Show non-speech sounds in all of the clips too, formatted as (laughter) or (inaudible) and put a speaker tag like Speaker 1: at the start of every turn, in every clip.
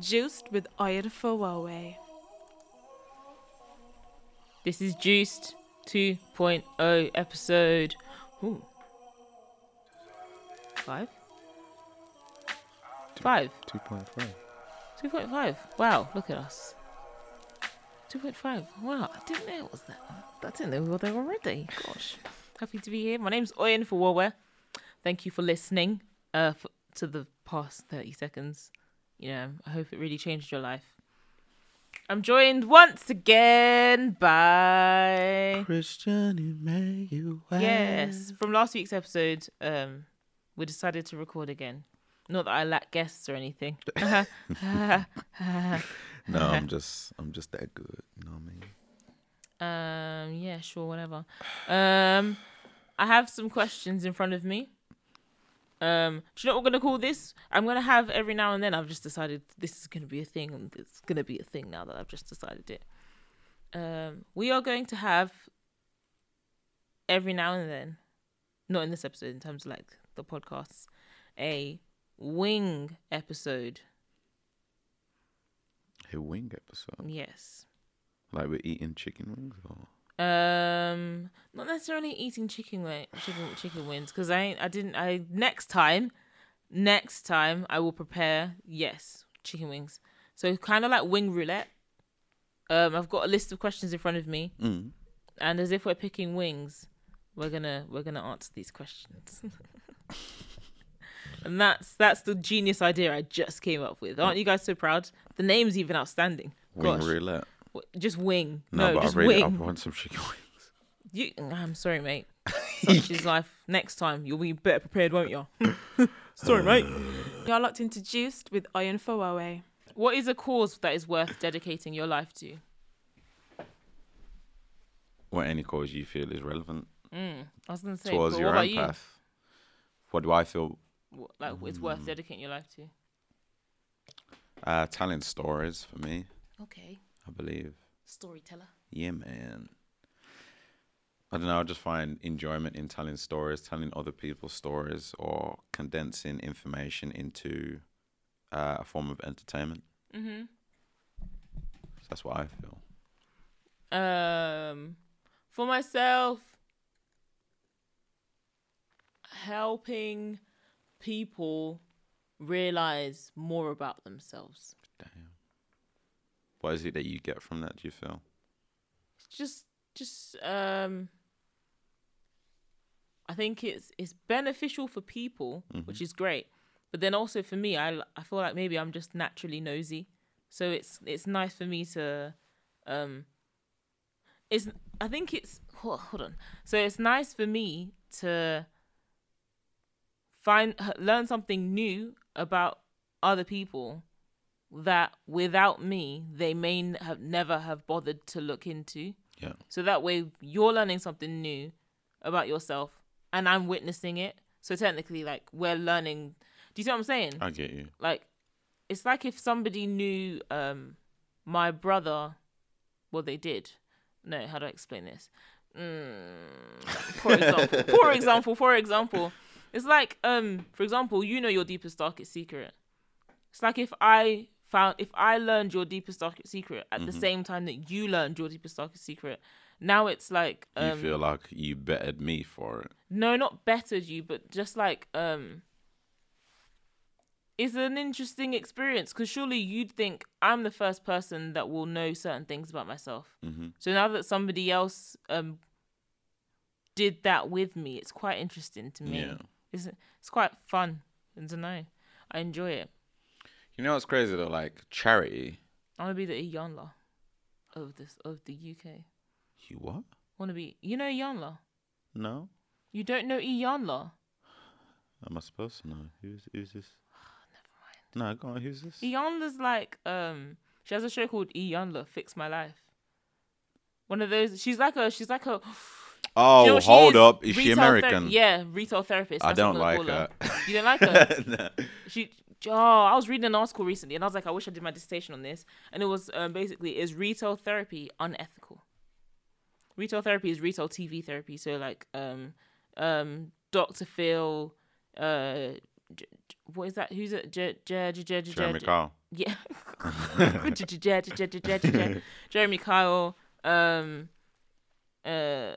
Speaker 1: Juiced with Iron Fowowe.
Speaker 2: This is Juiced 2.0 episode. Ooh. Five? Five.
Speaker 3: 2.5.
Speaker 2: 2.5. Wow, look at us. 2.5. Wow, I didn't know it was that. I didn't know we were there already. Gosh. Happy to be here. My name's Oyen for Warware. Thank you for listening uh, for, to the past 30 seconds. You know, I hope it really changed your life. I'm joined once again by.
Speaker 3: Christian Emmanuel.
Speaker 2: Yes, from last week's episode, um, we decided to record again. Not that I lack guests or anything. (laughs) (laughs)
Speaker 3: No, I'm just I'm just that good. You know what I mean?
Speaker 2: Um, yeah, sure, whatever. Um, I have some questions in front of me. Um, do you know what we're gonna call this? I'm gonna have every now and then. I've just decided this is gonna be a thing, and it's gonna be a thing now that I've just decided it. Um, we are going to have every now and then, not in this episode, in terms of like the podcasts, a wing episode.
Speaker 3: A wing episode.
Speaker 2: Yes.
Speaker 3: Like we're eating chicken wings or
Speaker 2: Um, not necessarily eating chicken wing, chicken chicken wings because I I didn't I next time, next time I will prepare yes chicken wings. So kind of like wing roulette. Um, I've got a list of questions in front of me,
Speaker 3: mm.
Speaker 2: and as if we're picking wings, we're gonna we're gonna answer these questions. (laughs) and that's that's the genius idea I just came up with. Aren't you guys so proud? The name's even outstanding.
Speaker 3: wing roulette.
Speaker 2: W- Just wing.
Speaker 3: No,
Speaker 2: No,
Speaker 3: but
Speaker 2: just
Speaker 3: I really I want some chicken wings.
Speaker 2: You, I'm sorry, mate. (laughs) Such is life. Next time, you'll be better prepared, won't you? (laughs) sorry, mate.
Speaker 1: You're locked into Juiced with Iron Fowowe.
Speaker 2: What is a cause that is worth dedicating your life to?
Speaker 3: What any cause you feel is relevant
Speaker 2: Mm, I was gonna say,
Speaker 3: towards your
Speaker 2: what about
Speaker 3: own
Speaker 2: you?
Speaker 3: path. What do I feel?
Speaker 2: What, like, it's
Speaker 3: Mm.
Speaker 2: worth dedicating your life to?
Speaker 3: Uh, telling stories for me,
Speaker 2: Okay,
Speaker 3: I believe.
Speaker 2: storyteller.
Speaker 3: Yeah, man. I don't know. I just find enjoyment in telling stories, telling other people's stories, or condensing information into uh, a form of entertainment.
Speaker 2: Mm-hmm.
Speaker 3: That's what I feel.
Speaker 2: Um, for myself, helping people realize more about themselves.
Speaker 3: Damn. What is it that you get from that? Do you feel?
Speaker 2: just just um I think it's it's beneficial for people, which is great. But then also for me, I I feel like maybe I'm just naturally nosy. So it's it's nice for me to um it's I think it's hold, hold on. So it's nice for me to find learn something new about other people that without me they may have never have bothered to look into.
Speaker 3: Yeah.
Speaker 2: So that way you're learning something new about yourself and I'm witnessing it. So technically like we're learning do you see what I'm saying?
Speaker 3: I get you.
Speaker 2: like it's like if somebody knew um my brother well they did. No, how do I explain this? Mm, for example, (laughs) for example, for example, it's like um for example, you know your deepest darkest secret. It's like if I found if I learned your deepest darkest secret at the same time that you learned your deepest darkest secret. Now it's like
Speaker 3: You
Speaker 2: um
Speaker 3: feel like you bettered me for it.
Speaker 2: no, not bettered you, but just like um it's an interesting experience because surely you'd think I'm the first person that will know certain things about myself.
Speaker 3: hmm
Speaker 2: So now that somebody else um did that with me, it's quite interesting to me.
Speaker 3: Yeah.
Speaker 2: It's it's quite fun. I don't know. I enjoy it.
Speaker 3: You know what's crazy though? Like charity.
Speaker 2: I want to be the Iyanla of this of the UK.
Speaker 3: You what?
Speaker 2: Want to be? You know Iyanla?
Speaker 3: No.
Speaker 2: You don't know Iyanla?
Speaker 3: Am I supposed to know? Who's who's this? (sighs) Never mind. No, go on. Who's this?
Speaker 2: Iyanla's like um she has a show called Iyanla Fix My Life. One of those she's like a she's like a (gasps)
Speaker 3: Oh,
Speaker 2: you know
Speaker 3: hold
Speaker 2: is?
Speaker 3: up. Is she
Speaker 2: Retail ther-
Speaker 3: American?
Speaker 2: yeah, retail therapist.
Speaker 3: I don't like
Speaker 2: gonna
Speaker 3: her.
Speaker 2: You don't like (laughs) her?
Speaker 3: No.
Speaker 2: she oh, I was reading an article recently, and I was like, I wish I did my dissertation on this. And it was um, basically, is retail therapy unethical? Retail therapy is retail TV therapy. So like, um, um, Doctor Phil, uh, j- what is that? Who's it? J- j- j- j- j-
Speaker 3: Jeremy
Speaker 2: j-
Speaker 3: Kyle.
Speaker 2: Yeah. Jeremy Kyle. Um, uh,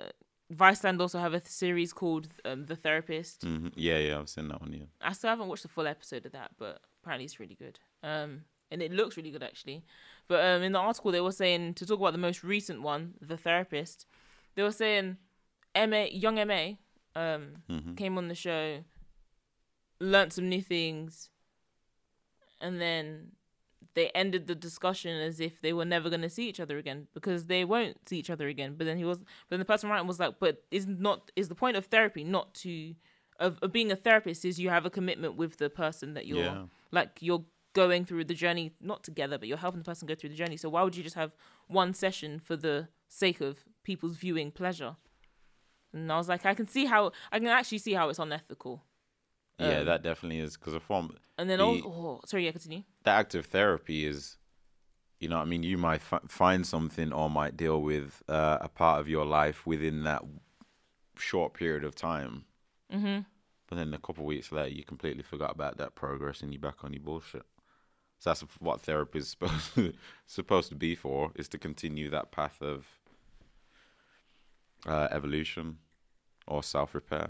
Speaker 2: Viceland also have a series called um, The Therapist.
Speaker 3: hmm Yeah, yeah, I've seen that one. Yeah.
Speaker 2: I still haven't watched the full episode of that, but apparently it's really good. Um, and it looks really good actually. But um, in the article they were saying to talk about the most recent one, The Therapist. They were saying Ma, Young M.A, um,
Speaker 3: hmm
Speaker 2: came on the show, learnt some new things, and then they ended the discussion as if they were never going to see each other again because they won't see each other again. But then he was, but then the person writing was like, but is not is the point of therapy not to of, of being a therapist is you have a commitment with the person that you're
Speaker 3: Yeah.
Speaker 2: like you're going through the journey not together but you're helping the person go through the journey so why would you just have one session for the sake of people's viewing pleasure and i was like i can see how i can actually see how it's unethical
Speaker 3: Yeah,
Speaker 2: Um,
Speaker 3: that definitely is because a form
Speaker 2: and then
Speaker 3: The-
Speaker 2: oh, sorry yeah continue
Speaker 3: that active therapy is, you know, I mean, you might fi- find something or might deal with uh, a part of your life within that short period of time,
Speaker 2: mm-hmm
Speaker 3: but then a couple of weeks later, you completely forgot about that progress and you're back on your bullshit. So that's what therapy is (laughs) supposed to, supposed to be for, is to continue that path of uh, evolution or self repair.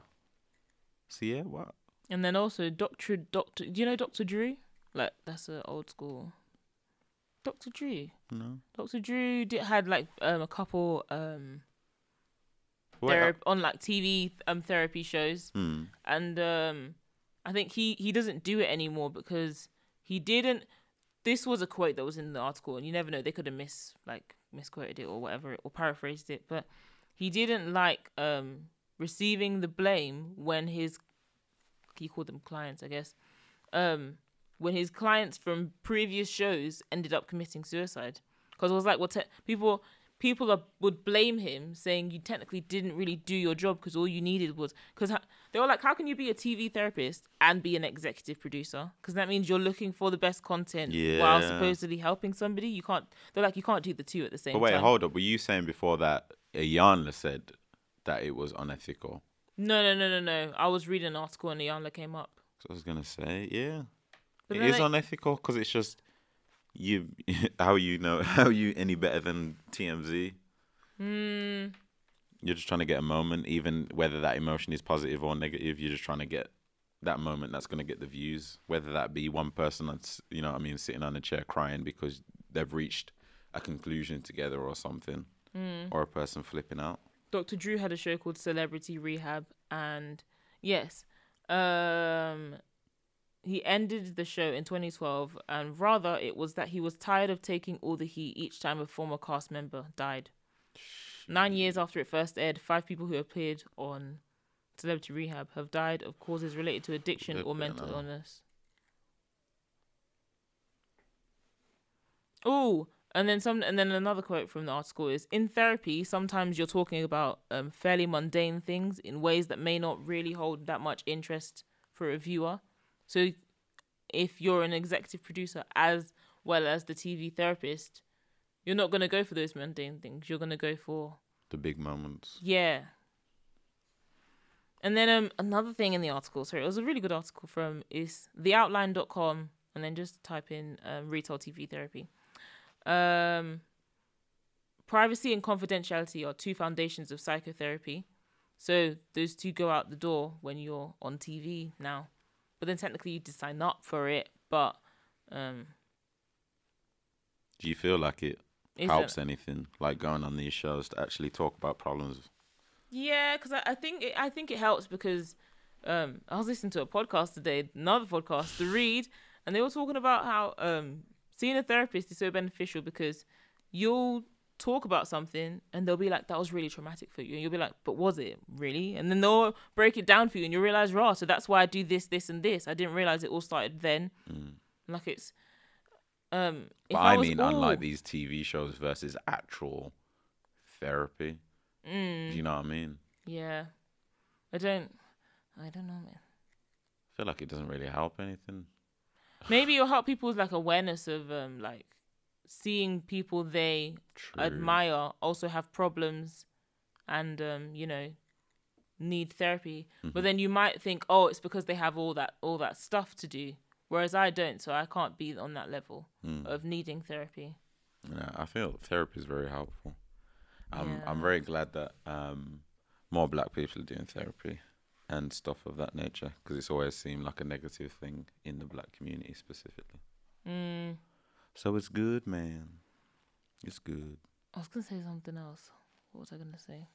Speaker 3: So yeah, what?
Speaker 2: And then also doctor doctor do you know dr drew like that's an old school dr drew
Speaker 3: No.
Speaker 2: dr drew did, had like um a couple um
Speaker 3: Wait, uh,
Speaker 2: therap- on like tv um therapy shows
Speaker 3: hmm.
Speaker 2: and um I think he he doesn't do it anymore because he didn't. This was a quote that was in the article, and you never know they could have mis like misquoted it or whatever or paraphrased it, but he didn't like um receiving the blame when his he called them clients, I guess, um when his clients from previous shows ended up committing suicide. Because it was like what te- people people are, would blame him saying you technically didn't really do your job because all you needed was because they were like how can you be a tv therapist and be an executive producer? Because that means you're looking for the best content while supposedly helping somebody. You can't they're like you can't do the two at the same
Speaker 3: But wait,
Speaker 2: time.
Speaker 3: hold up. Were you saying before that Iyanla said that it was unethical?
Speaker 2: No no no no no i was reading an article and the Iyanla came up
Speaker 3: So I was gonna say, yeah,
Speaker 2: But
Speaker 3: it is
Speaker 2: like-
Speaker 3: unethical because it's just you. (laughs) How you know? (laughs) How you any better than TMZ?
Speaker 2: Hmm.
Speaker 3: You're just trying to get a moment, even whether that emotion is positive or negative. You're just trying to get that moment that's gonna get the views. Whether that be one person that's you know what I mean sitting on a chair crying because they've reached a conclusion together or something,
Speaker 2: Hmm.
Speaker 3: or a person flipping out.
Speaker 2: Dr. Drew had a show called Celebrity Rehab, and yes, um, he ended the show in 2012, and rather it was that he was tired of taking all the heat each time a former cast member died. Nine years after it first aired, five people who appeared on Celebrity Rehab have died of causes related to addiction or mental illness. Oh, and then some, and then another quote from the article is: "In therapy, sometimes you're talking about um, fairly mundane things in ways that may not really hold that much interest for a viewer. So, if you're an executive producer as well as the TV therapist, you're not gonna go for those mundane things. You're gonna go for
Speaker 3: The big moments.
Speaker 2: yeah. And then um another thing in the article, sorry, it was a really good article from is theoutline.com and then just type in um, retail TV therapy. Um privacy and confidentiality are two foundations of psychotherapy. So those two go out the door when you're on TV now. But then technically you to sign up for it, but um
Speaker 3: Do you feel like it helps anything, like going on these shows to actually talk about problems?
Speaker 2: Yeah, because I, I think it, I think it helps because um, I was listening to a podcast today, another podcast, The Read, and they were talking about how um, seeing a therapist is so beneficial because you'll talk about something and they'll be like, "That was really traumatic for you," and you'll be like, "But was it really?" And then they'll break it down for you, and you'll realize, "Raw, so that's why I do this, this, and this. I didn't realize it all started then."
Speaker 3: Mm.
Speaker 2: Like it's. Um, if
Speaker 3: But I,
Speaker 2: was
Speaker 3: mean,
Speaker 2: all-
Speaker 3: unlike these TV shows versus actual therapy.
Speaker 2: Mm,
Speaker 3: Do you know what I mean?
Speaker 2: yeah, I don't. I don't know, man.
Speaker 3: I feel like it doesn't really help anything.
Speaker 2: Maybe it'll help people's like awareness of um like seeing people they
Speaker 3: True.
Speaker 2: admire also have problems and um you know need therapy.
Speaker 3: Mm-hmm.
Speaker 2: But then you might think, oh, it's because they have all that all that stuff to do, whereas I don't, so I can't be on that level
Speaker 3: Mm.
Speaker 2: of needing therapy.
Speaker 3: Yeah, I feel therapy is very helpful. I'm I'm very glad that um, more black people are doing therapy and stuff of that nature because it's always seemed like a negative thing in the black community specifically.
Speaker 2: Mm,
Speaker 3: So it's good, man. It's good.
Speaker 2: I was gonna say something else. What was I gonna say?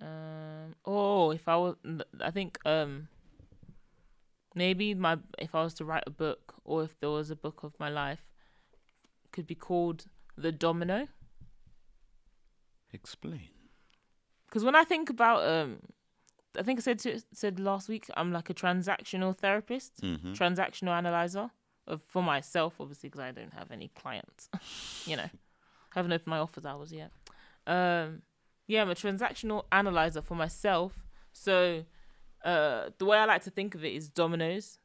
Speaker 2: Um. Oh, if I was, I think um. Maybe my if I was to write a book, or if there was a book of my life, could be called The Domino.
Speaker 3: Explain.
Speaker 2: Because when I think about um, I think I said to, said last week, I'm like a transactional therapist,
Speaker 3: Mm-hmm.
Speaker 2: transactional analyzer of for myself, obviously, because I don't have any clients. (laughs) you know, I haven't opened my office hours yet. Um, yeah, I'm a transactional analyzer for myself. So, uh, the way I like to think of it is dominoes.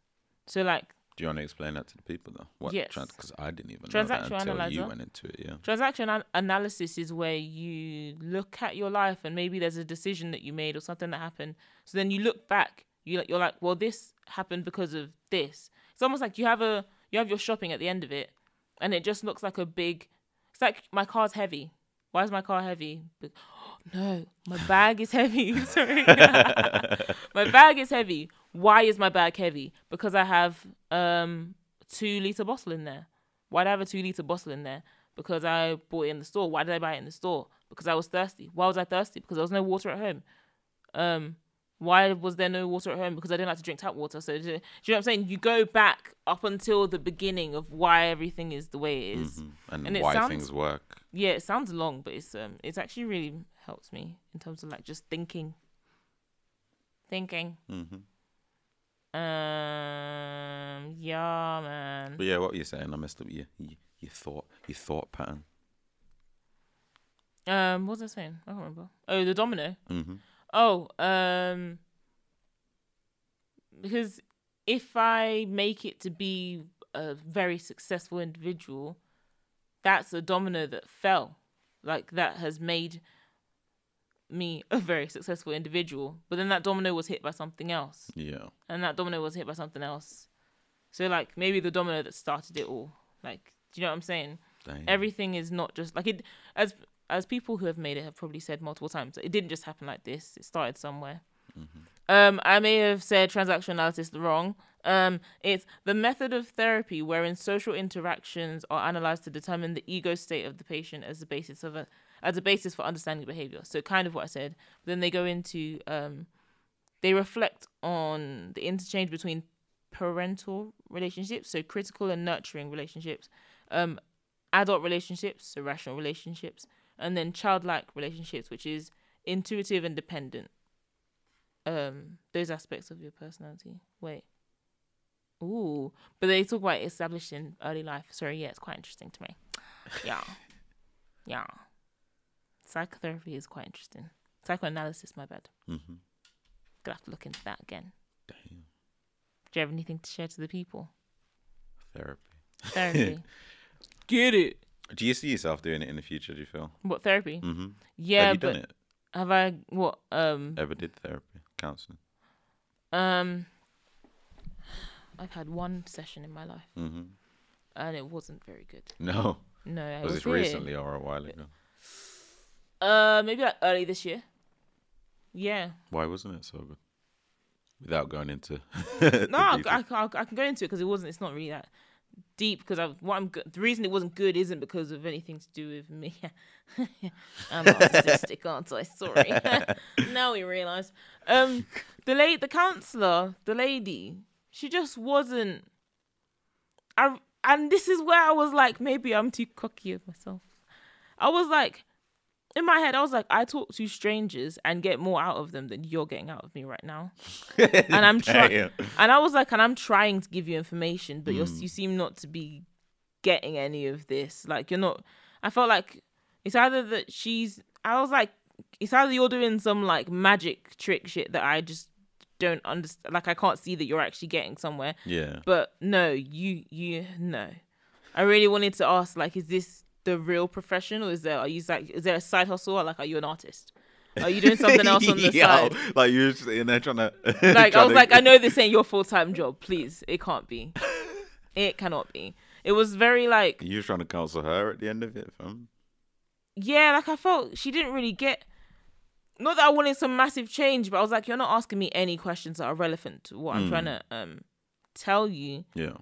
Speaker 2: So, like
Speaker 3: Do you want to explain that to the people though? What
Speaker 2: Yes.
Speaker 3: Because I didn't even know that until you went into it. Yeah.
Speaker 2: Transaction an- analysis is where you look at your life and maybe there's a decision that you made or something that happened. So then you look back, you you're like, well, this happened because of this. It's almost like you have a you have your shopping at the end of it, and it just looks like a big. It's like my car's heavy. Why is my car heavy? But, (gasps) no, my bag is heavy. (laughs) Sorry, (laughs) my bag is heavy. Why is my bag heavy? Because I have um two liter bottle in there. Why did I have a two liter bottle in there? Because I bought it in the store. Why did I buy it in the store? Because I was thirsty. Why was I thirsty? Because there was no water at home. Um, why was there no water at home? Because I didn't like to drink tap water. So, do you know what I'm saying? You go back up until the beginning of why everything is the way it is.
Speaker 3: Mhm. And,
Speaker 2: And it
Speaker 3: why
Speaker 2: sounds-
Speaker 3: things work.
Speaker 2: Yeah, it sounds long, but it's um, it's actually really helps me in terms of like just thinking, thinking.
Speaker 3: hmm
Speaker 2: Um, yeah, man.
Speaker 3: But yeah, what were you saying? I messed up your your, your thought your thought pattern.
Speaker 2: Um, what was I saying? I can't remember. Oh, the domino.
Speaker 3: hmm
Speaker 2: Oh, um, because if I make it to be a very successful individual, that's a domino that fell. Like that has made me a very successful individual. But then that domino was hit by something else,
Speaker 3: Yeah.
Speaker 2: and that domino was hit by something else. So like maybe the domino that started it all. Like, do you know what I'm saying?
Speaker 3: Damn.
Speaker 2: everything is not just like it as as people who have made it have probably said multiple times it didn't just happen like this it started somewhere um i may have said transaction analysis wrong um it's the method of therapy wherein social interactions are analyzed to determine the ego state of the patient as the basis of a as a basis for understanding behavior so kind of what i said but then they go into um they reflect on the interchange between parental relationships so critical and nurturing relationships um adult relationships, so rational relationships, and then childlike relationships, which is intuitive and dependent. Um, those aspects of your personality. Wait. Ooh, but they talk about established in early life. Sorry, yeah, it's quite interesting to me. Yeah, yeah. Psychotherapy is quite interesting. Psychoanalysis, my bad.
Speaker 3: hmm
Speaker 2: Gonna have to look into that again.
Speaker 3: Damn.
Speaker 2: Do you have anything to share to the people?
Speaker 3: Therapy.
Speaker 2: Therapy. (laughs) Get it.
Speaker 3: Do you see yourself doing it in the future? Do you feel?
Speaker 2: What therapy?
Speaker 3: hmm
Speaker 2: Yeah,
Speaker 3: Have you
Speaker 2: but
Speaker 3: done it?
Speaker 2: have I what um
Speaker 3: Ever did therapy, counseling?
Speaker 2: Um, I've had one session in my life,
Speaker 3: hmm
Speaker 2: and it wasn't very good.
Speaker 3: No.
Speaker 2: No,
Speaker 3: Was
Speaker 2: was,
Speaker 3: it
Speaker 2: here.
Speaker 3: recently or a while ago?
Speaker 2: Uh, maybe like early this year. Yeah.
Speaker 3: Why wasn't it so good? Without going into (laughs)
Speaker 2: No, I, I, I, I can go into it because it wasn't. It's not really that deep. Because I what I'm go- the reason it wasn't good isn't because of anything to do with me. (laughs) I'm narcissistic, aren't I? Sorry. (laughs) now we realise. Um, the late the counselor, the lady, she just wasn't. I and this is where I was like, maybe I'm too cocky of myself. I was like, in my head, I was like, I talk to strangers and get more out of them than you're getting out of me right now. (laughs) and I'm trying, and I was like, and I'm trying to give you information, but you're,
Speaker 3: Mm.
Speaker 2: you seem not to be getting any of this. Like you're not. I felt like it's either that she's. I was like, it's either you're doing some like magic trick shit that I just don't understand. Like I can't see that you're actually getting somewhere.
Speaker 3: Yeah.
Speaker 2: But no, you you no. I really wanted to ask like, is this the real profession or is there are you like is there a side hustle or like are you an artist? Are you doing something else on (laughs) the
Speaker 3: Yo,
Speaker 2: side?
Speaker 3: Like you're just in there trying (laughs) to.
Speaker 2: Like I was like, I know this ain't your full time job. Please, it can't be. (laughs) It cannot be. It was very like
Speaker 3: You were trying to counsel her at the end of it, fam.
Speaker 2: yeah, like I felt she didn't really get. Not that I wanted some massive change, but I was like, you're not asking me any questions that are relevant to what I'm
Speaker 3: Mm.
Speaker 2: trying to um tell you.
Speaker 3: Yeah.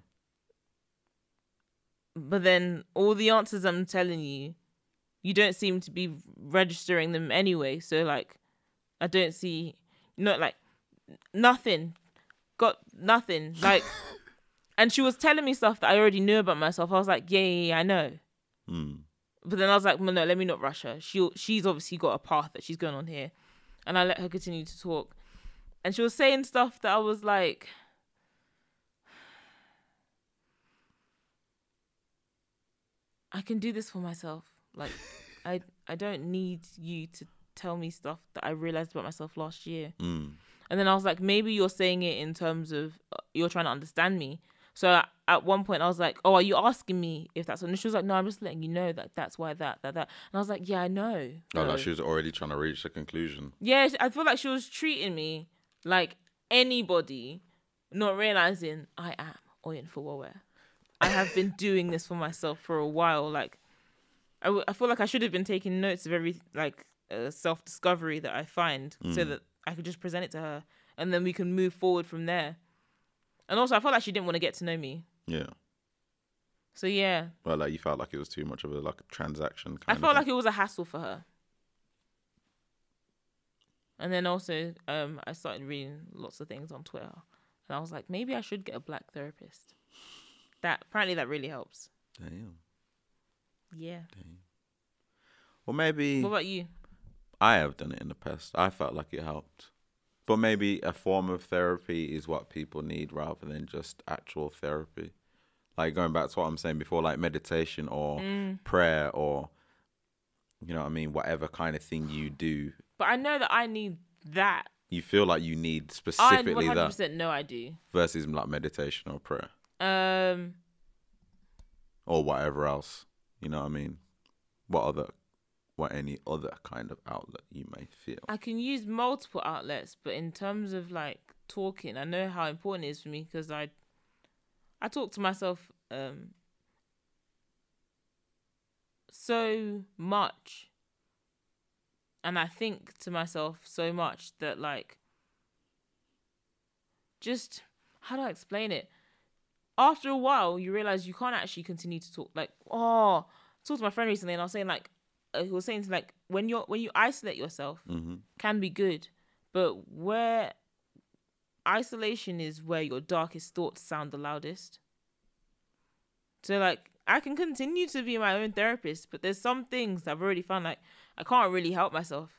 Speaker 2: But then all the answers I'm telling you, you don't seem to be registering them anyway. So like, I don't see, not like nothing, got nothing. (laughs) Like, and she was telling me stuff that I already knew about myself. I was like, yeah, yeah, yeah I know.
Speaker 3: Mm.
Speaker 2: But then I was like, well, no, let me not rush her. She she's obviously got a path that she's going on here, and I let her continue to talk. And she was saying stuff that I was like, I can do this for myself. Like, (laughs) I I don't need you to tell me stuff that I realized about myself last year.
Speaker 3: Mm.
Speaker 2: And then I was like, maybe you're saying it in terms of uh, you're trying to understand me. So at, one point I was like, oh, are you asking me if that's? And she was like, no, I'm just letting you know that that's why that that that. And I was like, yeah, I know.
Speaker 3: No,
Speaker 2: though."
Speaker 3: like she was already trying to reach a conclusion.
Speaker 2: yeah, I feel like she was treating me like anybody, not realizing I am Oyen Fuwawe. I have been doing this for myself for a while. Like, I, w- I feel like I should have been taking notes of every like uh, self discovery that I find, so
Speaker 3: Mm.
Speaker 2: that I could just present it to her, and then we can move forward from there. And also, I felt like she didn't want to get to know me.
Speaker 3: Yeah.
Speaker 2: So yeah,
Speaker 3: But like you felt like it was too much of a like a transaction. Kind
Speaker 2: I felt like it was a hassle for her. And then also, um, I started reading lots of things on Twitter, and I was like, maybe I should get a black therapist. That apparently that really helps.
Speaker 3: Damn.
Speaker 2: Yeah. Damn.
Speaker 3: Or maybe
Speaker 2: What about you?
Speaker 3: I have done it in the past. I felt like it helped. But maybe a form of therapy is what people need rather than just actual therapy. Like going back to what I'm saying before, like meditation or
Speaker 2: Mm.
Speaker 3: prayer or, you know what I mean, whatever kind of thing you do,
Speaker 2: But I know that I need that.
Speaker 3: you feel like you need specifically that?
Speaker 2: I
Speaker 3: specifically
Speaker 2: 100%
Speaker 3: that
Speaker 2: know I do.
Speaker 3: versus like meditation or prayer
Speaker 2: Um,
Speaker 3: or whatever else. You know what I mean? What other, what any other kind of outlet you may feel.
Speaker 2: I can use multiple outlets, but in terms of like talking, I know how important it is for me because I, I talk to myself um so much, and I think to myself so much that like, just how do I explain it? After a while, you realize you can't actually continue to talk. Like, oh, I talked to my friend recently, and I was saying like, uh, he was saying to, like when you're when you isolate yourself
Speaker 3: hmm
Speaker 2: can be good, but where isolation is where your darkest thoughts sound the loudest. So like I can continue to be my own therapist, but there's some things I've already found like I can't really help myself.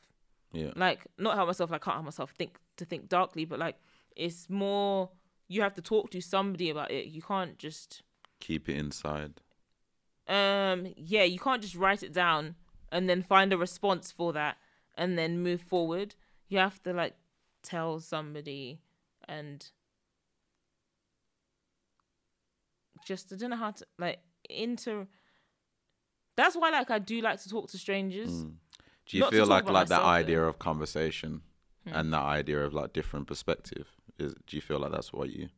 Speaker 3: Yeah.
Speaker 2: Like not help myself, like can't help myself think to think darkly, but like it's more you have to talk to somebody about it. You can't just
Speaker 3: Keep it inside.
Speaker 2: um yeah, you can't just write it down and then find a response for that and then move forward. You have to like tell somebody and just I don't know how to like inter that's why like I do like to talk to strangers.
Speaker 3: Mm. Do you
Speaker 2: Not
Speaker 3: feel like like that
Speaker 2: myself, though.
Speaker 3: idea of conversation
Speaker 2: Hmm.
Speaker 3: and that idea of like different perspective is? Do you feel like that's what you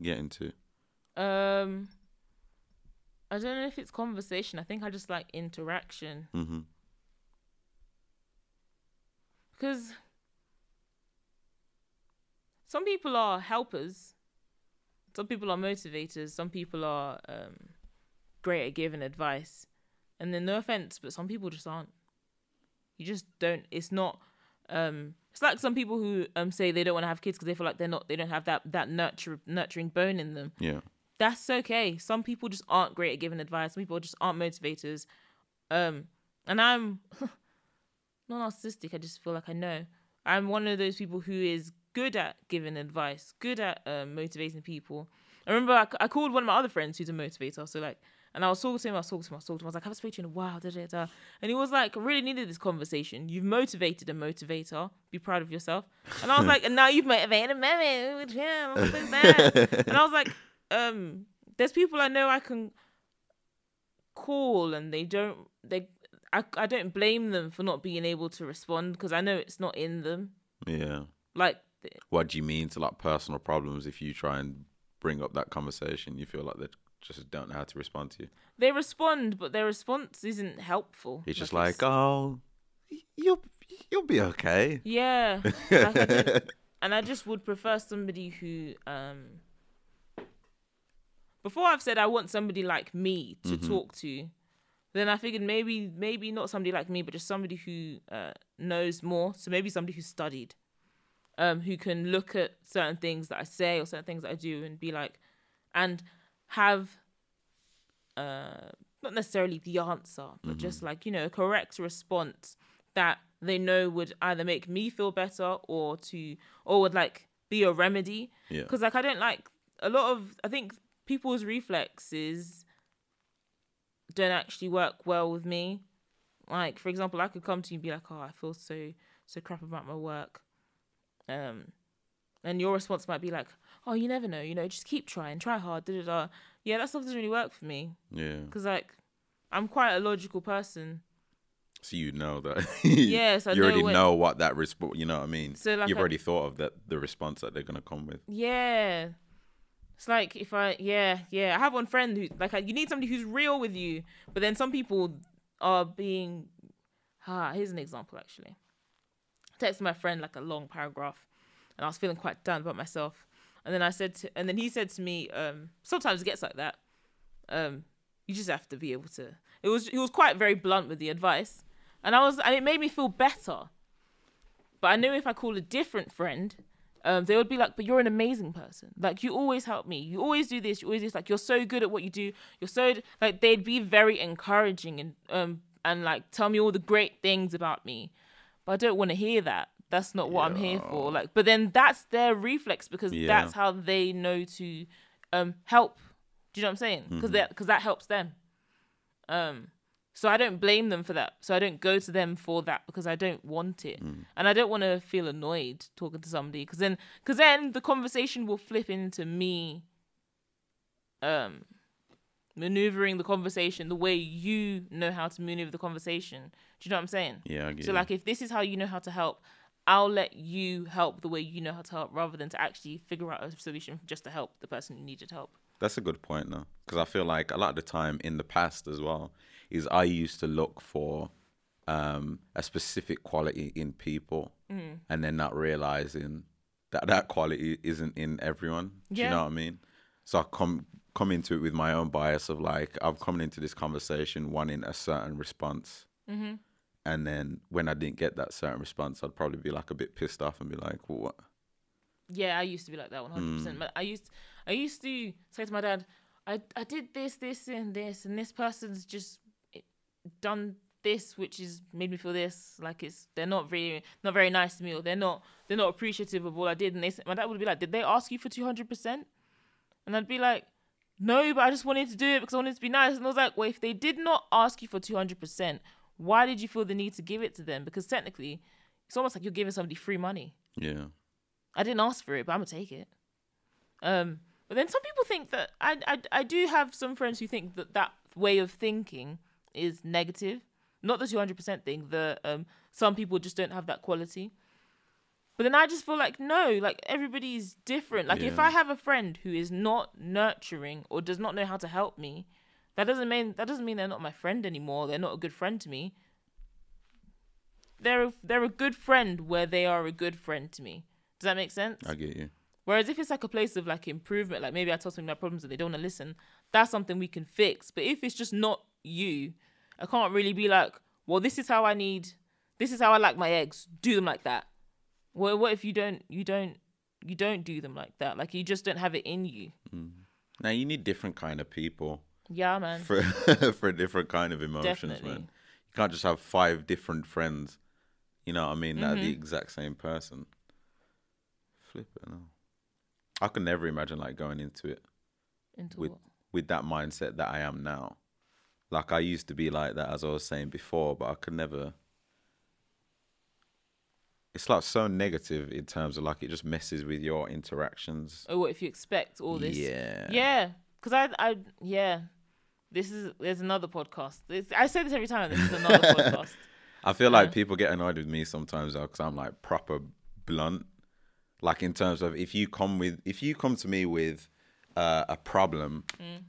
Speaker 3: get into?
Speaker 2: Um I don't know if it's conversation. I think I just like interaction.
Speaker 3: hmm
Speaker 2: because some people are helpers some people are motivators some people are um, great at giving advice and then no offense but some people just aren't you just don't it's not um it's like some people who um say they don't want to have kids because they feel like they're not they don't have that that nurture nurturing bone in them
Speaker 3: Yeah.
Speaker 2: that's okay. Some people just aren't great at giving advice. Some people just aren't motivators. Um, and I'm (laughs) not narcissistic. I just feel like I know. I'm one of those people who is good at giving advice, good at um, motivating people. I remember I, I called one of my other friends who's a motivator. So like, and I was talking to him. I was talking to him. I was talking to him. I was like, I haven't spoken to you in a while. Da, da, da. And he was like, I really needed this conversation. You've motivated a motivator. Be proud of yourself. And I was like, and now you've motivated me. Which (laughs) yeah, I'm so bad. (laughs) and I was like, um, there's people I know I can call and they don't they I I don't blame them for not being able to respond because I know it's not in them.
Speaker 3: Yeah.
Speaker 2: Like
Speaker 3: What do you mean to like personal problems if you try and bring up that conversation? You feel like they just don't know how to respond to you.
Speaker 2: they respond, but their response isn't helpful.
Speaker 3: It's just like, oh, you'll you'll be okay.
Speaker 2: yeah, (laughs) like I and I just would prefer somebody who um. Before I've said I want somebody like me to talk to, then I figured maybe maybe not somebody like me, but just somebody who uh, knows more. So maybe somebody who studied, um, who can look at certain things that I say or certain things that I do and be like, and have, uh, not necessarily the answer, but just like you know a correct response that they know would either make me feel better or to or would like be a remedy.
Speaker 3: Yeah.
Speaker 2: Because like I don't like a lot of I think people's reflexes don't actually work well with me. Like for example, I could come to you and be like, "Oh, I feel so so crap about my work," um, and your response might be like, "Oh, you never know, you know, just keep trying, try hard." Da da da. Yeah, that stuff doesn't really work for me
Speaker 3: Yeah.
Speaker 2: because like I'm quite a logical person.
Speaker 3: So you know that. (laughs)
Speaker 2: Yes, I
Speaker 3: you already
Speaker 2: know when-
Speaker 3: know what that response. You know what I mean?
Speaker 2: So, like,
Speaker 3: You've
Speaker 2: I-
Speaker 3: already thought of that the response that they're gonna come with.
Speaker 2: Yeah. It's like if I yeah yeah I have one friend who like you need somebody who's real with you, but then some people are being. Ah, here's an example actually. I texted my friend like a long paragraph, and I was feeling quite down about myself, and then I said to, and then he said to me, um, sometimes it gets like that. Um, you just have to be able to. It was he was quite very blunt with the advice, and I was and it made me feel better. But I knew if I called a different friend, um, they would be like, "But you're an amazing person. Like you always help me. You always do this. You always do this. Like you're so good at what you do. You're so like they'd be very encouraging and um and like tell me all the great things about me. But I don't want to hear that. That's not what I'm here for. Like, but then that's their reflex because
Speaker 3: Yeah.
Speaker 2: that's how they know to um help. Do you know what I'm saying? Because that because that helps them. Um, so I don't blame them for that. So I don't go to them for that because I don't want it, and I don't want to feel annoyed talking to somebody because then because then the conversation will flip into me, um, maneuvering the conversation the way you know how to maneuver the conversation. Do you know what I'm saying?
Speaker 3: Yeah, I get
Speaker 2: So
Speaker 3: you.
Speaker 2: like if this is how you know how to help, I'll let you help the way you know how to help rather than to actually figure out a solution just to help the person who needed help.
Speaker 3: That's a good point, though, because I feel like a lot of the time in the past as well is I used to look for um, a specific quality in people,
Speaker 2: Mm.
Speaker 3: and then not realizing that that quality isn't in everyone. Do you know what I mean? So I come come into it with my own bias of like I'm coming into this conversation wanting a certain response,
Speaker 2: Mm-hmm.
Speaker 3: And then when I didn't get that certain response, I'd probably be like a bit pissed off and be like, well, "What?"
Speaker 2: Yeah, I used to be like that one hundred percent. But I used I used to say to my dad, I I did this, this, and this, and this person's just eh, done this, which is made me feel this. Like it's they're not very not very nice to me, or they're not they're not appreciative of all I did. And they said- my dad would be like, Did they ask you for two hundred percent? And I'd be like, No, but I just wanted to do it because I wanted to be nice. And I was like, Well, if they did not ask you for two hundred percent, why did you feel the need to give it to them? Because technically, it's almost like you're giving somebody free money.
Speaker 3: Yeah,
Speaker 2: I didn't ask for it, but I'm gonna take it. Um, but then some people think that I, I I do have some friends who think that that way of thinking is negative. Not the two hundred percent thing. The um, some people just don't have that quality. But then I just feel like no, like everybody's different. Like if I have a friend who is not nurturing or does not know how to help me, that doesn't mean that doesn't mean they're not my friend anymore. They're not a good friend to me. They're a, they're a good friend where they are a good friend to me. Does that make sense?
Speaker 3: I get you.
Speaker 2: Whereas if it's like a place of like improvement, like maybe I tell somebody my problems and they don't want to listen, that's something we can fix. But if it's just not you, I can't really be like, well, this is how I need, this is how I like my eggs. Do them like that. Well, what if you don't, you don't, you don't do them like that? Like you just don't have it in you. Mm.
Speaker 3: Now you need different kind of people.
Speaker 2: Yeah, man.
Speaker 3: for (laughs) for different kind of emotions,
Speaker 2: Definitely.
Speaker 3: man. You can't just have five different friends. You know what I mean? That are
Speaker 2: Mm-hmm.
Speaker 3: the exact same person. Flip it. I could never imagine like going into it
Speaker 2: Into
Speaker 3: with
Speaker 2: what?
Speaker 3: with that mindset that I am now. Like I used to be like that, as I was saying before, but I could never. It's like so negative in terms of like it just messes with your interactions.
Speaker 2: Oh, what if you expect all this?
Speaker 3: Yeah.
Speaker 2: Yeah, because I, I, yeah, this is there's another podcast. This, I say this every time. This is another (laughs) podcast.
Speaker 3: I feel like people get annoyed with me sometimes though, because I'm like proper blunt. Like in terms of if you come with, if you come to me with uh, a problem,
Speaker 2: Mm.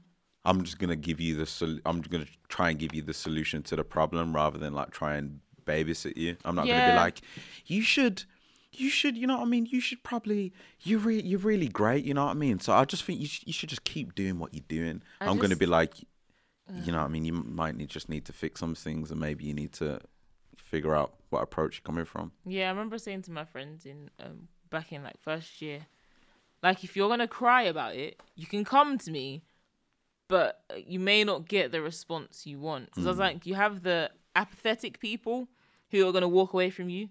Speaker 3: I'm just gonna give you the. Sol- I'm gonna try and give you the solution to the problem rather than like try and babysit you. I'm not gonna be like, you should. You should, you know what I mean. You should probably, you re- you're really great, you know what I mean. So I just think you, sh- you should just keep doing what you're doing.
Speaker 2: I
Speaker 3: I'm gonna be like, you know what I mean. You might need just need to fix some things, and maybe you need to figure out what approach you're coming from.
Speaker 2: Yeah, I remember saying to my friends in um, back in like first year, like if you're gonna cry about it, you can come to me, but uh, you may not get the response you want. Because I was like, you have the apathetic people who are gonna walk away from you.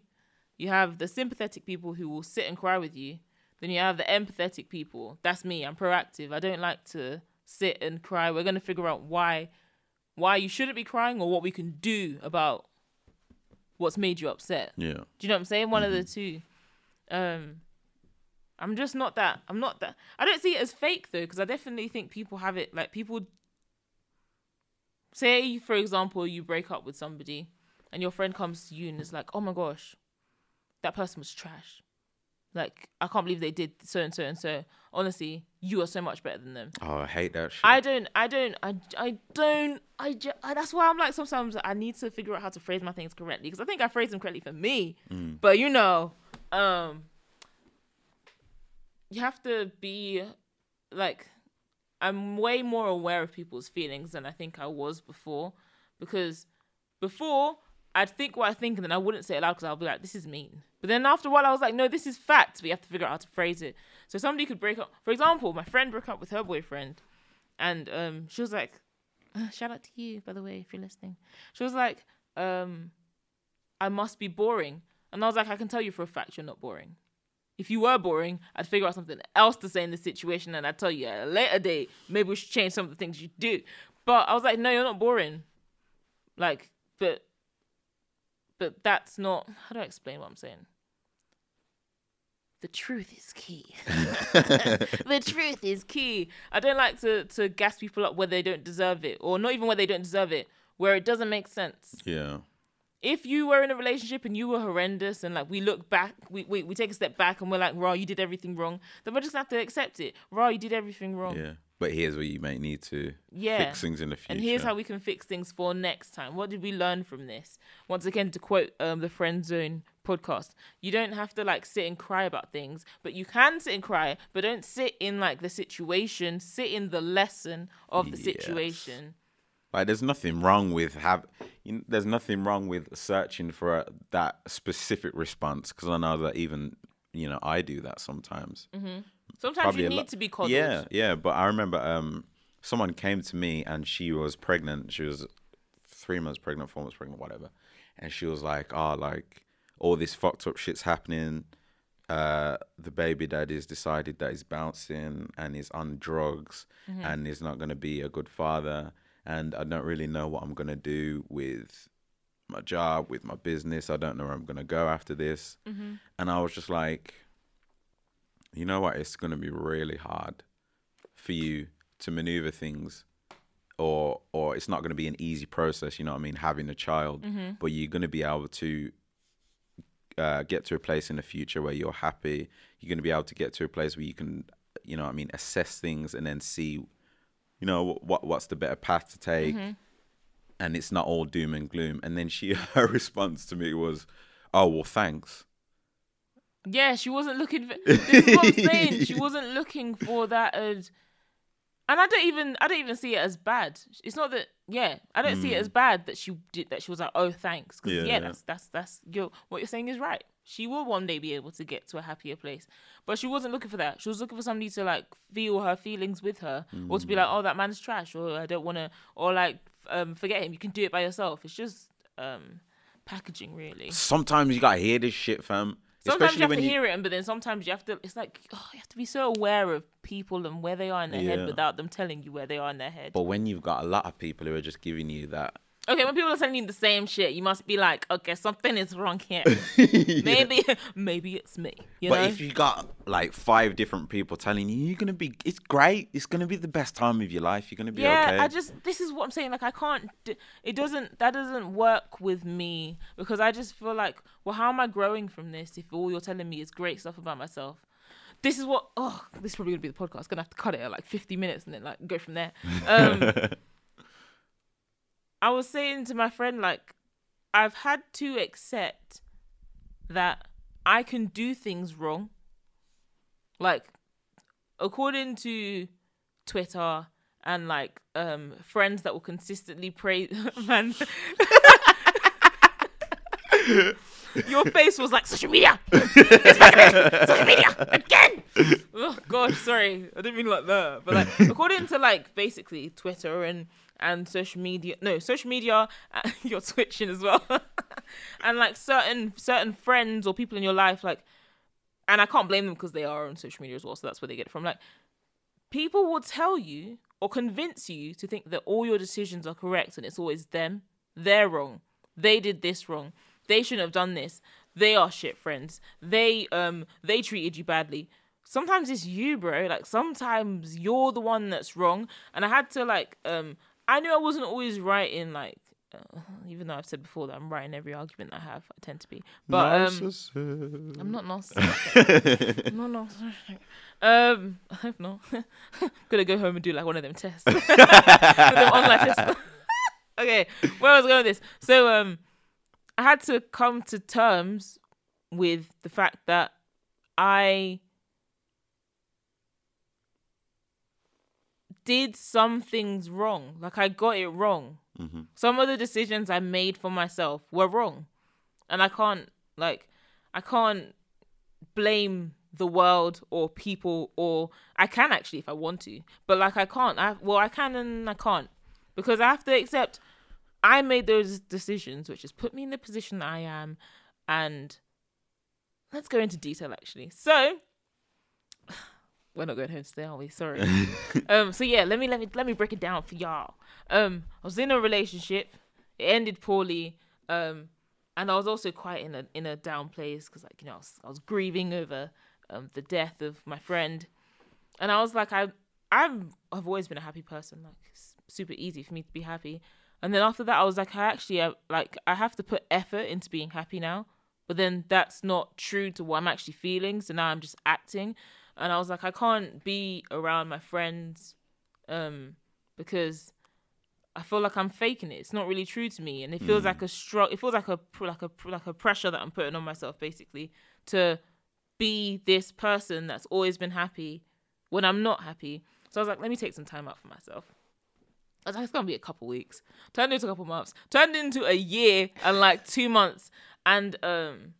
Speaker 2: You have the sympathetic people who will sit and cry with you. Then you have the empathetic people. That's me. I'm proactive. I don't like to sit and cry. We're gonna figure out why, why you shouldn't be crying or what we can do about what's made you upset.
Speaker 3: Yeah.
Speaker 2: Do you know what I'm saying? One of the two. Um, I'm just not that. I'm not that. I don't see it as fake though, because I definitely think people have it. Like people say, for example, you break up with somebody, and your friend comes to you and is like, "Oh my gosh, that person was trash. Like I can't believe they did so and so and so. Honestly, you are so much better than them."
Speaker 3: Oh, I hate that shit.
Speaker 2: I don't, I don't, I, I don't, I, ju- I. That's why I'm like sometimes I need to figure out how to phrase my things correctly because I think I phrase them correctly for me, but you know, um, you have to be like, I'm way more aware of people's feelings than I think I was before, because before I'd think what I think and then I wouldn't say it loud because I'll be like, this is mean. But then after a while, I was like, no, this is fact. We have to figure out how to phrase it. So somebody could break up. For example, my friend broke up with her boyfriend, and um, she was like, uh, shout out to you, by the way, if you're listening. She was like, um, I must be boring. And I was like, I can tell you for a fact you're not boring. If you were boring, I'd figure out something else to say in this situation and I'd tell you at a later date, maybe we should change some of the things you do. But I was like, no, you're not boring. Like, but but that's not how do I explain what I'm saying? The truth is key. (laughs) the truth is key. I don't like to to gas people up where they don't deserve it, or not even where they don't deserve it, where it doesn't make sense.
Speaker 3: yeah.
Speaker 2: If you were in a relationship and you were horrendous, and like we look back, we we, we take a step back and we're like, "Raw, you did everything wrong," then we're just gonna have to accept it. Raw, you did everything wrong.
Speaker 3: Yeah. But here's where you might need to
Speaker 2: Yeah.
Speaker 3: fix things in the future.
Speaker 2: And here's how we can fix things for next time. What did we learn from this? Once again, to quote um, the Friend Zone podcast, you don't have to like sit and cry about things, but you can sit and cry, but don't sit in like the situation. Sit in the lesson of the
Speaker 3: Yes.
Speaker 2: situation.
Speaker 3: Like, there's nothing wrong with have. You know, there's nothing wrong with searching for a, that specific response because I know that even you know I do that sometimes.
Speaker 2: Sometimes you need
Speaker 3: lot-
Speaker 2: to be coddled.
Speaker 3: Yeah, yeah. But I remember um, someone came to me and she was pregnant. She was three months pregnant, four months pregnant, whatever. And she was like, "Oh, like all this fucked up shit's happening. Uh, the baby daddy's decided that he's bouncing and he's on drugs and he's not gonna be a good father. And I don't really know what I'm gonna do with my job, with my business. I don't know where I'm gonna go after this." And I was just like, you know what? It's going to be really hard for you to maneuver things, or or it's not going to be an easy process. You know what I mean? Having a child, but you're going to be able to uh, get to a place in the future where you're happy. You're going to be able to get to a place where you can, you know, what I mean, assess things and then see, you know, what what's the better path to take. And it's not all doom and gloom. And then she, (laughs) her response to me was, "Oh well, thanks."
Speaker 2: Yeah, she wasn't looking. For, (laughs) this is what I'm saying. She wasn't looking for that. As, and I don't even. I don't even see it as bad. It's not that. Yeah, I don't see it as bad that she did that. She was like, "Oh, thanks." Because
Speaker 3: Yeah.
Speaker 2: yeah, that's that's that's your what you're saying is right. She will one day be able to get to a happier place, but she wasn't looking for that. She was looking for somebody to like feel her feelings with her, or to be like, "Oh, that man's trash," or "I don't want to," or like, um, "Forget him. You can do it by yourself." It's just um, packaging, really.
Speaker 3: Sometimes you gotta hear this shit, fam.
Speaker 2: Sometimes
Speaker 3: Especially
Speaker 2: you have
Speaker 3: when
Speaker 2: to
Speaker 3: you,
Speaker 2: hear it, and but then sometimes you have to. It's like oh, you have to be so aware of people and where they are in their
Speaker 3: Yeah.
Speaker 2: head without them telling you where they are in their head.
Speaker 3: But when you've got a lot of people who are just giving you that
Speaker 2: Okay, when people are telling you the same shit, you must be like, okay, something is wrong here. (laughs) Maybe, (laughs) maybe it's me. You
Speaker 3: but
Speaker 2: know?
Speaker 3: if you got like five different people telling you you're gonna be, it's great. It's gonna be the best time of your life. You're gonna be
Speaker 2: yeah,
Speaker 3: okay.
Speaker 2: I just this is what I'm saying. Like I can't. it doesn't. That doesn't work with me because I just feel like, well, how am I growing from this if all you're telling me is great stuff about myself? This is what. Oh, this is probably gonna be the podcast. Gonna have to cut it at like 50 minutes and then like go from there. (laughs) Um, I was saying to my friend, like, I've had to accept that I can do things wrong. Like, according to Twitter and like um friends that will consistently praise (laughs) man. (laughs) Your face was like social media. (laughs) It's. Social media again. Oh god, sorry, I didn't mean like that. But like, according to like basically Twitter and and social media, no, social media, uh, (laughs) you're twitching as well, (laughs) and like certain certain friends or people in your life, like, and I can't blame them because they are on social media as well, so that's where they get it from. Like, people will tell you or convince you to think that all your decisions are correct and it's always them. They're wrong. They did this wrong. They shouldn't have done this. They are shit friends. They um they treated you badly. Sometimes it's you, bro. Like sometimes you're the one that's wrong. And I had to like um I knew I wasn't always right in like uh, even though I've said before that I'm right in every argument I have. I tend to be. But um I'm not narcissistic. (laughs) I'm not narcissistic. Um, (laughs) I hope not. (laughs) Gonna go home and do like one of them tests. One of them online tests. okay, where was I was going with this. So um, I had to come to terms with the fact that I did some things wrong. Like I got it wrong.
Speaker 3: hmm
Speaker 2: Some of the decisions I made for myself were wrong. And I can't like I can't blame the world or people or I can actually if I want to. But like I can't. I well I can and I can't. Because I have to accept I made those decisions which has put me in the position that I am and let's go into detail actually. So we're not going home today, are we? Sorry. (laughs) um so yeah, let me let me let me break it down for y'all. Um I was in a relationship. It ended poorly. Um and I was also quite in a in a down place because like you know I was, I was grieving over um, the death of my friend, and I was like I I'm I've always been a happy person like it's super easy for me to be happy, and then after that I was like I actually uh, like I have to put effort into being happy now, but then that's not true to what I'm actually feeling, so now I'm just acting, and I was like I can't be around my friends, um because I feel like I'm faking it. It's not really true to me, and it feels like a struggle. It feels like a like a like a pressure that I'm putting on myself, basically, to be this person that's always been happy when I'm not happy. So I was like, let me take some time out for myself. I was like, it's gonna be a couple weeks. Turned into a couple months. Turned into a year and like two months. And um,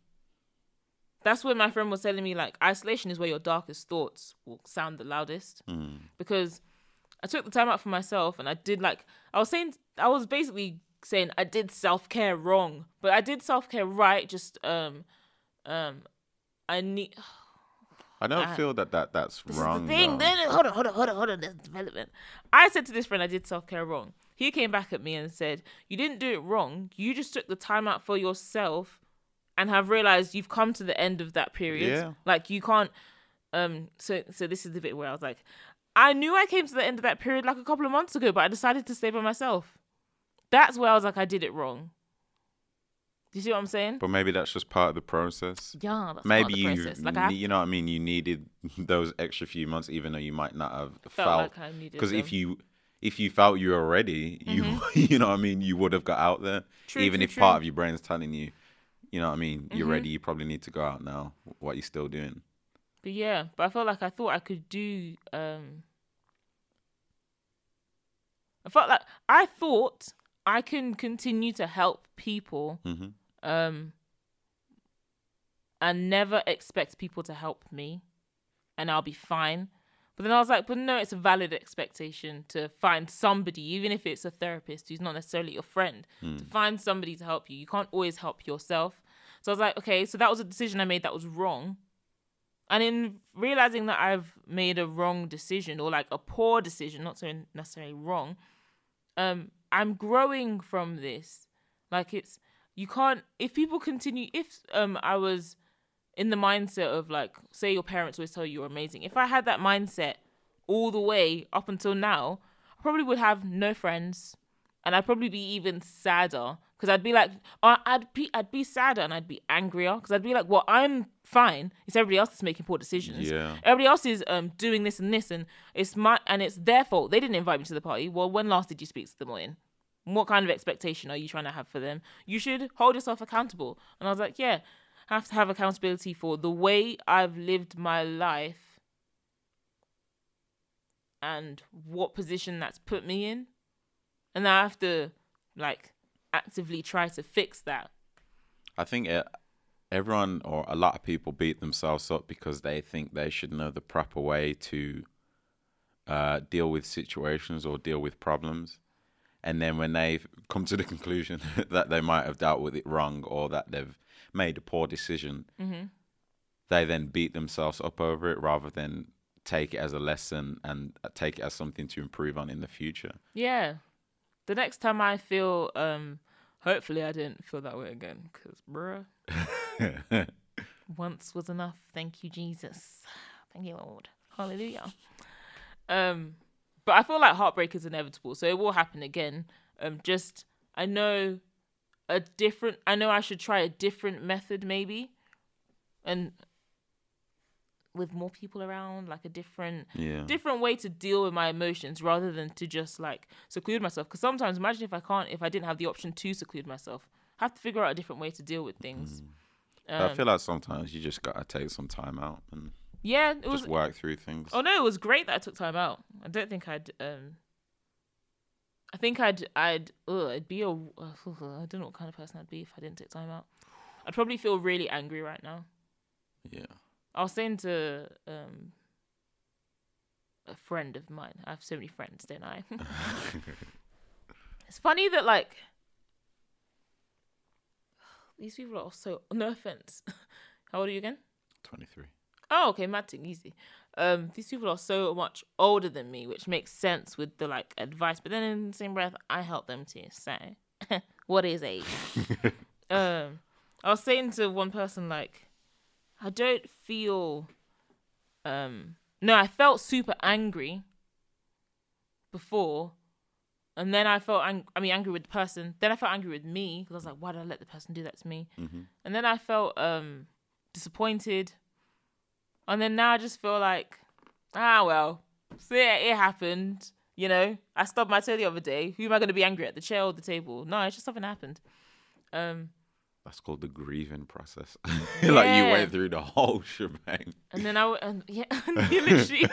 Speaker 2: that's when my friend was telling me like isolation is where your darkest thoughts will sound the loudest
Speaker 3: Mm.
Speaker 2: because I took the time out for myself and I did like I was saying I was basically saying I did self care wrong, but I did self care right. Just um um I need
Speaker 3: I don't
Speaker 2: Ah.
Speaker 3: feel that, that that's
Speaker 2: this
Speaker 3: wrong.
Speaker 2: is the thing. Then hold on, hold on, hold on, hold on. There's development. I said to this friend I did self care wrong. He came back at me and said, "You didn't do it wrong. You just took the time out for yourself." And have realized you've come to the end of that period.
Speaker 3: Yeah.
Speaker 2: Like you can't um so so this is the bit where I was like, I knew I came to the end of that period like a couple of months ago, but I decided to stay by myself. That's where I was like, I did it wrong. Do you see what I'm saying?
Speaker 3: But maybe that's just part of the process.
Speaker 2: Yeah, that's
Speaker 3: maybe
Speaker 2: part of the
Speaker 3: you,
Speaker 2: process. Like I
Speaker 3: ne- you know what I mean. You needed (laughs) those extra few months, even though you might not have
Speaker 2: felt
Speaker 3: felt.
Speaker 2: like
Speaker 3: Because if you if you felt you were ready, you (laughs) you know what I mean. You would have got out there.
Speaker 2: True,
Speaker 3: even
Speaker 2: true,
Speaker 3: if part of your brain's telling you, you know what I mean. You're
Speaker 2: Mhm.
Speaker 3: ready. You probably need to go out now. What are you still doing?
Speaker 2: But yeah, but I felt like I thought I could do. um I felt like I thought I can continue to help people,
Speaker 3: hmm
Speaker 2: um, and never expect people to help me, and I'll be fine. But then I was like, but no, it's a valid expectation to find somebody, even if it's a therapist who's not necessarily your friend, to find somebody to help you. You can't always help yourself. So I was like, okay, so that was a decision I made that was wrong. And in realizing that I've made a wrong decision or like a poor decision, not so necessarily wrong, um, I'm growing from this. Like it's you can't if people continue if um I was in the mindset of like say your parents always tell you you're amazing. If I had that mindset all the way up until now, I probably would have no friends and I'd probably be even sadder because I'd be like, I'd be, I'd be sadder and I'd be angrier because I'd be like, well, I'm fine. It's everybody else that's making poor decisions.
Speaker 3: Yeah.
Speaker 2: Everybody else is um doing this and this, and it's my and it's their fault. They didn't invite me to the party. Well, when last did you speak to them, Ian? What kind of expectation are you trying to have for them? You should hold yourself accountable. And I was like, yeah, have to have accountability for the way I've lived my life and what position that's put me in. And I have to like actively try to fix that.
Speaker 3: I think it, everyone or a lot of people beat themselves up because they think they should know the proper way to uh, deal with situations or deal with problems. And then when they've come to the (laughs) conclusion (laughs) that they might have dealt with it wrong or that they've made a poor decision, they then beat themselves up over it rather than take it as a lesson and take it as something to improve on in the future.
Speaker 2: Yeah. The next time I feel, um, hopefully I didn't feel that way again, because bruh, (laughs) once was enough. Thank you, Jesus. Thank you, Lord. Hallelujah. Um, but I feel like heartbreak is inevitable, so it will happen again. Um, just I know a different. I know I should try a different method, maybe, and with more people around, like a different
Speaker 3: Yeah.
Speaker 2: different way to deal with my emotions rather than to just like seclude myself. Because sometimes, imagine if I can't, if I didn't have the option to seclude myself, I have to figure out a different way to deal with things.
Speaker 3: I
Speaker 2: Um,
Speaker 3: feel like sometimes you just gotta take some time out and
Speaker 2: yeah, it was.
Speaker 3: just work through things.
Speaker 2: Oh no, it was great that I took time out. I don't think I'd. um I think I'd. I'd. Ugh, I'd be a. Uh, (sighs) I don't know what kind of person I'd be if I didn't take time out. I'd probably feel really angry right now.
Speaker 3: Yeah.
Speaker 2: I was saying to um a friend of mine. I have so many friends, don't I? (laughs) (laughs) it's funny that like (sighs) these people are so no offense. (laughs) How old are you again?
Speaker 3: 23.
Speaker 2: Oh, okay, mad thing, easy. Um, these people are so much older than me, which makes sense with the like advice. But then in the same breath, I help them to say, (laughs) "What is age?" (laughs) um, I was saying to one person like, I don't feel, um, no, I felt super angry before, and then I felt, ang- I mean, angry with the person. Then I felt angry with me because I was like, why did I let the person do that to me? And then I felt um disappointed. And then now I just feel like, ah, well, so yeah, it happened. You know, I stubbed my toe the other day. Who am I going to be angry at? The chair or the table? No, it's just something happened. Um,
Speaker 3: That's called the grieving process. (laughs) like you went through the whole shebang.
Speaker 2: and then I, and yeah, (laughs) (laughs) you literally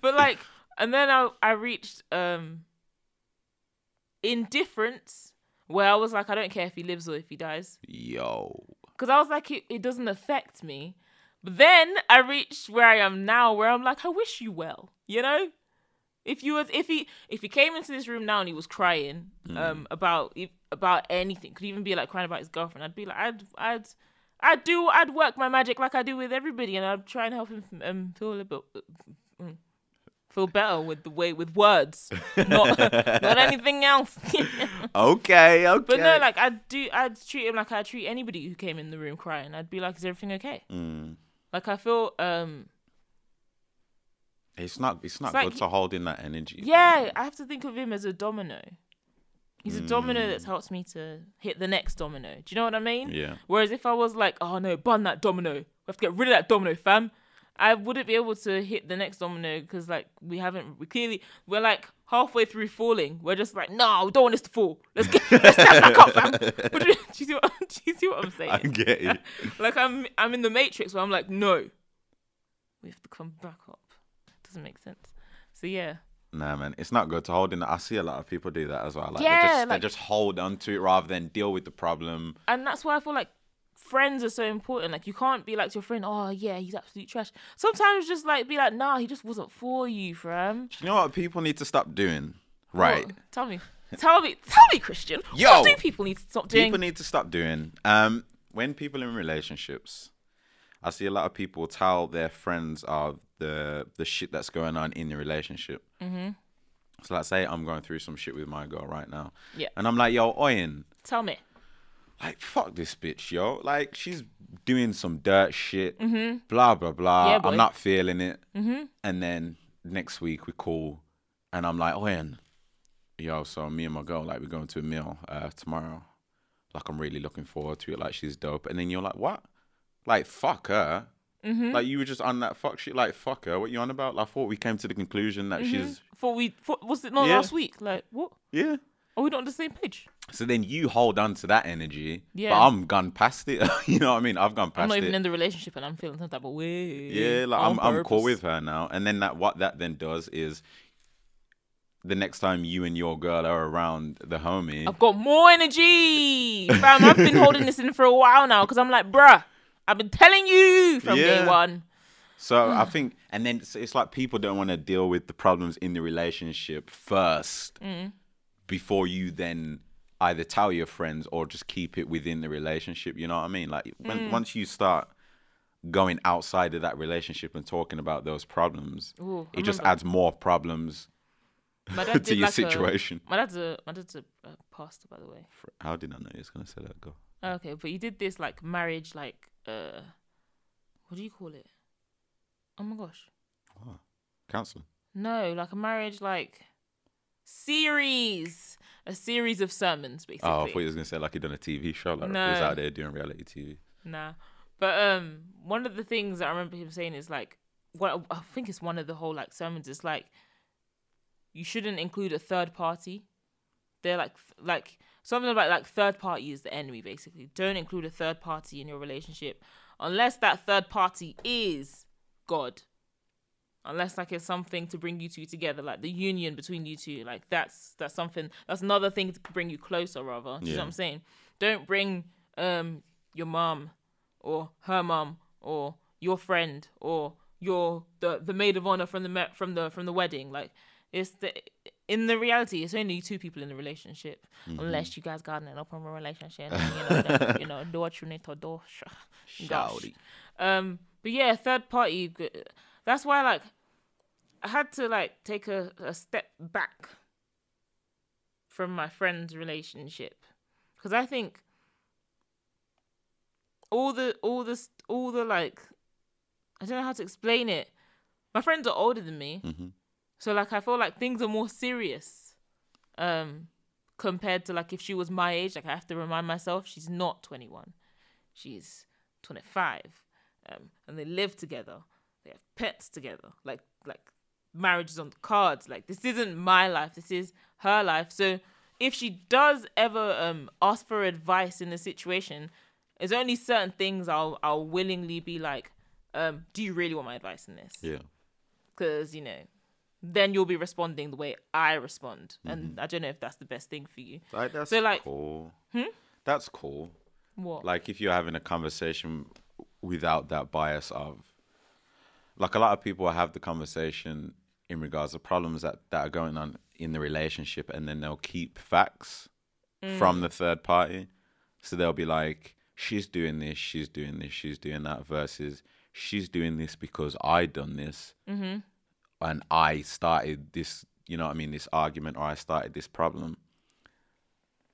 Speaker 2: but like, and then I, I reached um indifference where I was like, I don't care if he lives or if he dies.
Speaker 3: Yo.
Speaker 2: because I was like, it, it doesn't affect me. But then I reached where I am now, where I'm like, I wish you well, you know. If you was, if he, if he came into this room now and he was crying, um, about about anything, could even be like crying about his girlfriend, I'd be like, I'd, I'd, I'd do, I'd work my magic like I do with everybody, and I'd try and help him um feel a little bit, mm, feel better with the way with words, (laughs) not not anything else.
Speaker 3: Okay, (laughs) okay.
Speaker 2: But no, like I'd do, I'd treat him like I treat anybody who came in the room crying. I'd be like, "Is everything okay?"
Speaker 3: Mm.
Speaker 2: Like I feel, um,
Speaker 3: It's not it's not
Speaker 2: It's
Speaker 3: good
Speaker 2: he-
Speaker 3: to hold in that energy.
Speaker 2: yeah, I have to think of him as a domino. He's a domino
Speaker 3: Mm.
Speaker 2: that's helped me to hit the next domino. Do you know what I mean?
Speaker 3: Yeah.
Speaker 2: Whereas if I was like, "Oh no, bun that domino, we have to get rid of that domino, fam," I wouldn't be able to hit the next domino because like we haven't, we clearly we're like halfway through falling. We're just like, "No, we don't want this to fall. Let's get let's stand back up, fam." (laughs) (laughs) do, you, do you see what (laughs) do you see what I'm saying?
Speaker 3: I get it.
Speaker 2: like I'm I'm in the matrix where I'm like, no, we have to come back up. doesn't make sense. So yeah,
Speaker 3: Nah, man, it's not good to hold in. I see a lot of people do that as well. Like,
Speaker 2: Yeah,
Speaker 3: they just,
Speaker 2: like-
Speaker 3: they just hold on to it rather than deal with the problem.
Speaker 2: and that's why I feel like friends are so important. Like you can't be like to your friend, oh yeah, he's absolute trash. Sometimes just like be like, nah, he just wasn't for you, fam.
Speaker 3: You know what people need to stop doing? Right.
Speaker 2: What? Tell me, tell me, tell me, Christian. (laughs)
Speaker 3: Yo!
Speaker 2: what do people need to stop doing?
Speaker 3: People need to stop doing. Um, when people in relationships, I see a lot of people tell their friends of the the shit that's going on in the relationship, mm-hmm. So let's say I'm going through some shit with my girl right now.
Speaker 2: Yeah.
Speaker 3: And I'm like, yo, Oyen,
Speaker 2: Tell me.
Speaker 3: Like fuck this bitch, yo. Like she's doing some dirt shit. Blah blah blah.
Speaker 2: Yeah.
Speaker 3: I'm not feeling it. Mm-hmm. And then next week we call, and I'm like, Oyen, yo. So me and my girl, like, we're going to a meal uh, tomorrow. Like I'm really looking forward to it. Like she's dope. And then you're like, what? Like fuck her.
Speaker 2: Mm-hmm.
Speaker 3: Like you were just on that fuck shit. Like fuck her. What you on about? Like, I thought we came to the conclusion that she's
Speaker 2: Thought we thought, was it not
Speaker 3: Yeah.
Speaker 2: last week? Like what?
Speaker 3: yeah.
Speaker 2: Are we not on the same page?
Speaker 3: So then you hold on to that energy.
Speaker 2: Yeah.
Speaker 3: But I'm gone past it. (laughs) you know what I mean? I've gone past
Speaker 2: I'm not
Speaker 3: it.
Speaker 2: even in the relationship and I'm feeling some type of way.
Speaker 3: yeah, like I'm I'm cool with her now. And then that what that then does is the next time you and your girl are around the homie.
Speaker 2: I've got more energy. (laughs) Fam, I've been holding this in for a while now because I'm like, bruh, I've been telling you from day one.
Speaker 3: So I think, and then it's, it's like people don't want to deal with the problems in the relationship first
Speaker 2: Mm.
Speaker 3: Before you then either tell your friends or just keep it within the relationship. You know what I mean? Like when
Speaker 2: Mm.
Speaker 3: once you start going outside of that relationship and talking about those problems,
Speaker 2: Ooh,
Speaker 3: it just adds more problems (laughs) to your
Speaker 2: like
Speaker 3: situation.
Speaker 2: A, my dad's a my dad's a, a pastor, by the way.
Speaker 3: How did I know he was gonna say that? Go.
Speaker 2: Okay, but you did this like marriage, like uh, what do you call it? Oh my gosh,
Speaker 3: Counseling.
Speaker 2: no, like a marriage like series, a series of sermons, basically.
Speaker 3: Oh, I thought he was gonna say like he done a TV show. Like he was out there doing reality TV.
Speaker 2: Nah. But um one of the things that I remember him saying is like what I think it's one of the whole like sermons It's like you shouldn't include a third party. They're like like something about like third party is the enemy basically. Don't include a third party in your relationship unless that third party is God. Unless like it's something to bring you two together, like the union between you two, like that's that's something that's another thing to bring you closer rather. You know what I'm saying? Don't bring um your mom or her mom or your friend or your the the maid of honor from the from the from the wedding. Like it's the in the reality, it's only two people in the relationship,
Speaker 3: Mm-hmm.
Speaker 2: unless you guys got an open relationship. You know, you know, (laughs) do what you need to do. (laughs)
Speaker 3: Shouty.
Speaker 2: Um, but yeah, third party. That's why, like, I had to like take a, a step back from my friend's relationship because I think all the all the all the like I don't know how to explain it. My friends are older than me,
Speaker 3: Mhm.
Speaker 2: so like I feel like things are more serious, um, compared to like if she was my age. Like I have to remind myself she's not twenty one, she's twenty five, um, and they live together. They have pets together. Like like marriage is on the cards. Like this isn't my life. This is her life. So if she does ever um ask for advice in a situation, there's only certain things I'll I'll willingly be like, um, do you really want my advice in this?
Speaker 3: Yeah.
Speaker 2: because you know then you'll be responding the way i respond
Speaker 3: Mm-hmm.
Speaker 2: and i don't know if that's the best thing for you
Speaker 3: Like that's
Speaker 2: So, like-
Speaker 3: cool. That's cool.
Speaker 2: what
Speaker 3: Like if you're having a conversation without that bias of, like a lot of people have the conversation in regards to problems that that are going on in the relationship, and then they'll keep facts mm. from the third party. So they'll be like, she's doing this, she's doing this, she's doing that, versus she's doing this because I done this, mm-hmm. and I started this. You know what I mean? This argument, or I started this problem.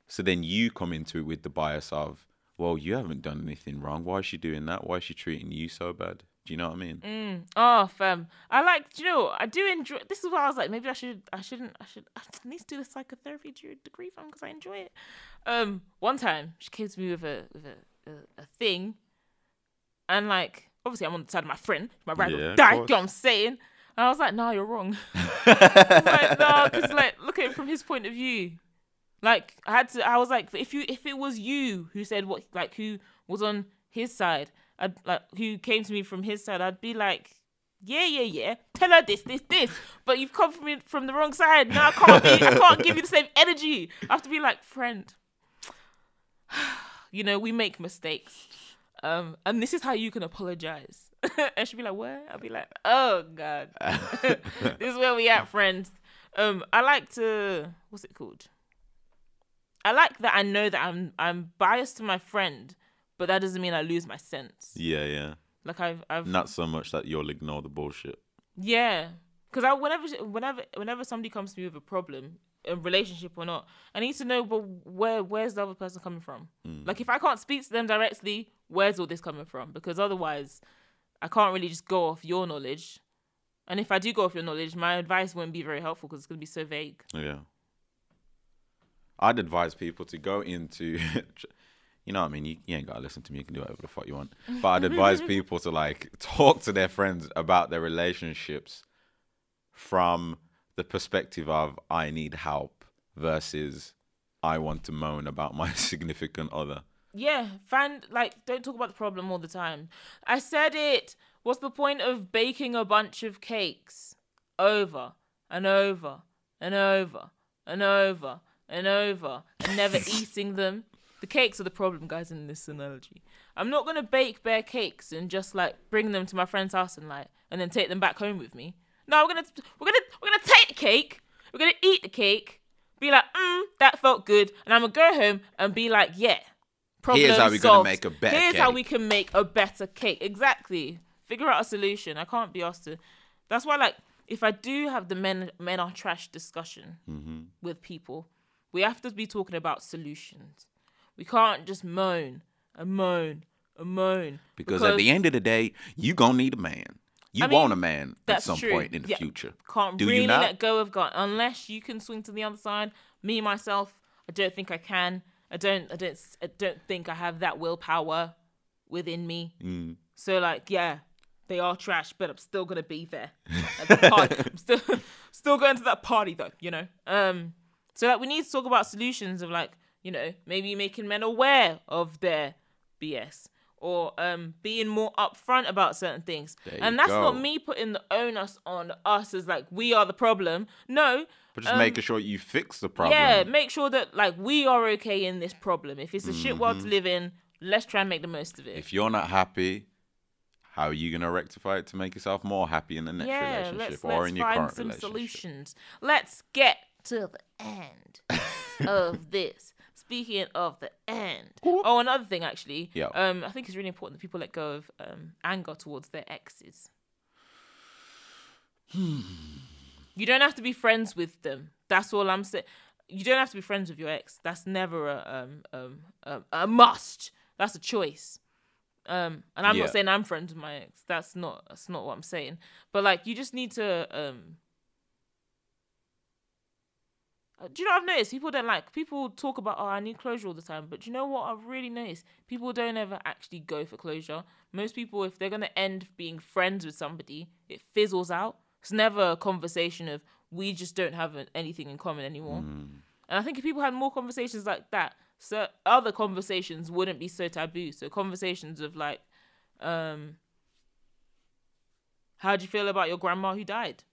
Speaker 3: So then you come into it with the bias of, well, you haven't done anything wrong. Why is she doing that? Why is she treating you so bad? Do you know what I mean? Mm.
Speaker 2: oh fam i like do you know i do enjoy this is why i was like maybe i should i shouldn't i should (laughs) i need to do the psychotherapy degree fam because i enjoy it um one time she came to me with a with a, a, a thing and like obviously i'm on the side of my friend my ride
Speaker 3: Yeah,
Speaker 2: die you know what i'm saying and i was like no you're wrong (laughs) (laughs) like, no, because like look at it from his point of view. Like I had to, I was like, if you, if it was you who said what, like who was on his side, I'd like who came to me from his side, I'd be like, yeah, yeah, yeah, tell her this, this, this. But you've come from from the wrong side. Now I can't be, I can't give you the same energy. I have to be like, friend, (sighs) you know, we make mistakes, um, and this is how you can apologize. (laughs) and she'd be like, what? I'll be like, oh god, (laughs) this is where we at, friends. Um, I like to what's it called? I like that I know that I'm I'm biased to my friend, but that doesn't mean I lose my sense.
Speaker 3: Yeah, yeah.
Speaker 2: Like I've I've
Speaker 3: Not so much that you'll ignore the bullshit.
Speaker 2: yeah, because I whenever whenever whenever somebody comes to me with a problem, a relationship or not, I need to know but where where's the other person coming from.
Speaker 3: Mm.
Speaker 2: Like if I can't speak to them directly, where's all this coming from? Because otherwise, I can't really just go off your knowledge. And if I do go off your knowledge, my advice won't be very helpful because it's gonna be so vague.
Speaker 3: Yeah. I'd advise people to go into, (laughs) you know what I mean? You, you ain't got to listen to me. You can do whatever the fuck you want. But I'd advise (laughs) people to like talk to their friends about their relationships from the perspective of I need help versus I want to moan about my (laughs) significant other.
Speaker 2: Yeah, find like don't talk about the problem all the time. I said it. What's the point of baking a bunch of cakes over and over and over and over and over and never (laughs) eating them? The cakes are the problem, guys, in this analogy. I'm not gonna bake bare cakes and just like bring them to my friend's house and like and then take them back home with me. No, we're gonna we're gonna we're gonna take the cake. We're gonna eat the cake. Be like, mm, that felt good, and I'm gonna go home and be like, yeah. Problem
Speaker 3: Here's how we're gonna make a better
Speaker 2: Here's how we can make a better cake. Exactly. Figure out a solution. I can't be asked to. That's why, like, if I do have the men men are trash discussion
Speaker 3: Mm-hmm.
Speaker 2: with people, we have to be talking about solutions. We can't just moan and moan and moan
Speaker 3: Because, at the end of the day, you gonna need a man. You
Speaker 2: I mean,
Speaker 3: want a man at some
Speaker 2: true.
Speaker 3: point in the
Speaker 2: Yeah.
Speaker 3: future.
Speaker 2: can't
Speaker 3: Do you
Speaker 2: really
Speaker 3: not?
Speaker 2: let go of God unless you can swing to the other side. Me myself, I don't think I can. I don't. I don't. I don't think I have that willpower within me.
Speaker 3: Mm.
Speaker 2: So like, yeah, they are trash, but I'm still gonna be there. At the party. (laughs) I'm still (laughs) still going to that party though. You know. Um. So like, we need to talk about solutions of like, you know, maybe making men aware of their BS or um being more upfront about certain things.
Speaker 3: There
Speaker 2: and that's
Speaker 3: go.
Speaker 2: not me putting the onus on us as like we are the problem. No.
Speaker 3: But just
Speaker 2: um,
Speaker 3: making sure you fix the problem.
Speaker 2: Yeah, make sure that like we are okay in this problem. If it's a shit world
Speaker 3: Mm-hmm.
Speaker 2: to live in, let's try and make the most of it.
Speaker 3: If you're not happy, how are you gonna rectify it to make yourself more happy in the next
Speaker 2: yeah,
Speaker 3: relationship
Speaker 2: let's,
Speaker 3: or
Speaker 2: let's
Speaker 3: in your
Speaker 2: find
Speaker 3: current
Speaker 2: some
Speaker 3: relationship?
Speaker 2: solutions. Let's get to the end (laughs) of this. Speaking of the end. Oh, another thing actually.
Speaker 3: Yeah.
Speaker 2: Um, I think it's really important that people let go of um anger towards their exes. you don't have to be friends with them. That's all I'm saying. You don't have to be friends with your ex. That's never a um um um, a must. That's a choice. Um, and I'm
Speaker 3: Yeah.
Speaker 2: not saying I'm friends with my ex. That's not that's not what I'm saying. But like, you just need to um. uh, Do you know what I've noticed? People don't like people talk about oh I need closure all the time, but do you know what I've really noticed? People don't ever actually go for closure. Most people, if they're gonna end being friends with somebody, it fizzles out. It's never a conversation of we just don't have anything in common anymore.
Speaker 3: Mm.
Speaker 2: And I think if people had more conversations like that, so other conversations wouldn't be so taboo. So conversations of like, um, how do you feel about your grandma who died?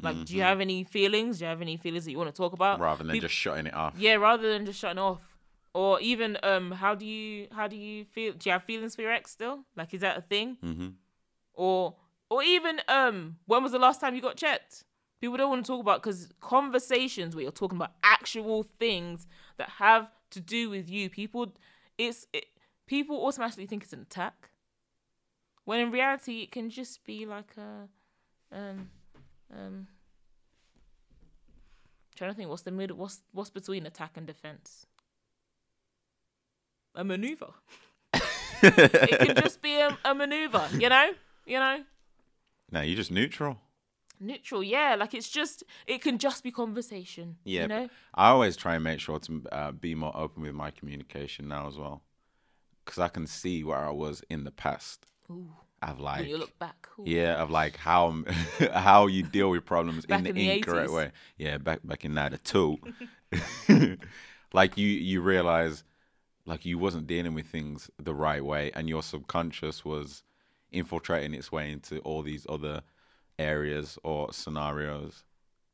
Speaker 2: Like, do you have any feelings? Do you have any feelings that you want to talk about?
Speaker 3: Mm-hmm. Rather than just shutting it off.
Speaker 2: yeah, rather than just shutting off. Or even, um, how do you how do you feel? Do you have feelings for your ex still? Like, is that a thing?
Speaker 3: hmm
Speaker 2: or or even um when was the last time you got checked people don't want to talk about because conversations where you're talking about actual things that have to do with you people it's it, people automatically think it's an attack when in reality it can just be like a um um trying to think what's the middle what's what's between attack and defense? A maneuver. It can (laughs) just be a, a maneuver you know? You know?
Speaker 3: No, you're just neutral.
Speaker 2: neutral yeah like it's just it can just be conversation
Speaker 3: Yeah,
Speaker 2: you know
Speaker 3: I always try and make sure to uh, be more open with my communication now as well, because I can see where I was in the past.
Speaker 2: Ooh,
Speaker 3: I've like,
Speaker 2: when you look back ooh.
Speaker 3: yeah, of like how (laughs) how you deal with problems in the,
Speaker 2: in the
Speaker 3: incorrect
Speaker 2: 80s.
Speaker 3: way. Yeah, back back in '92, (laughs) (laughs) like you you realize like you wasn't dealing with things the right way, and your subconscious was infiltrating its way into all these other areas or scenarios,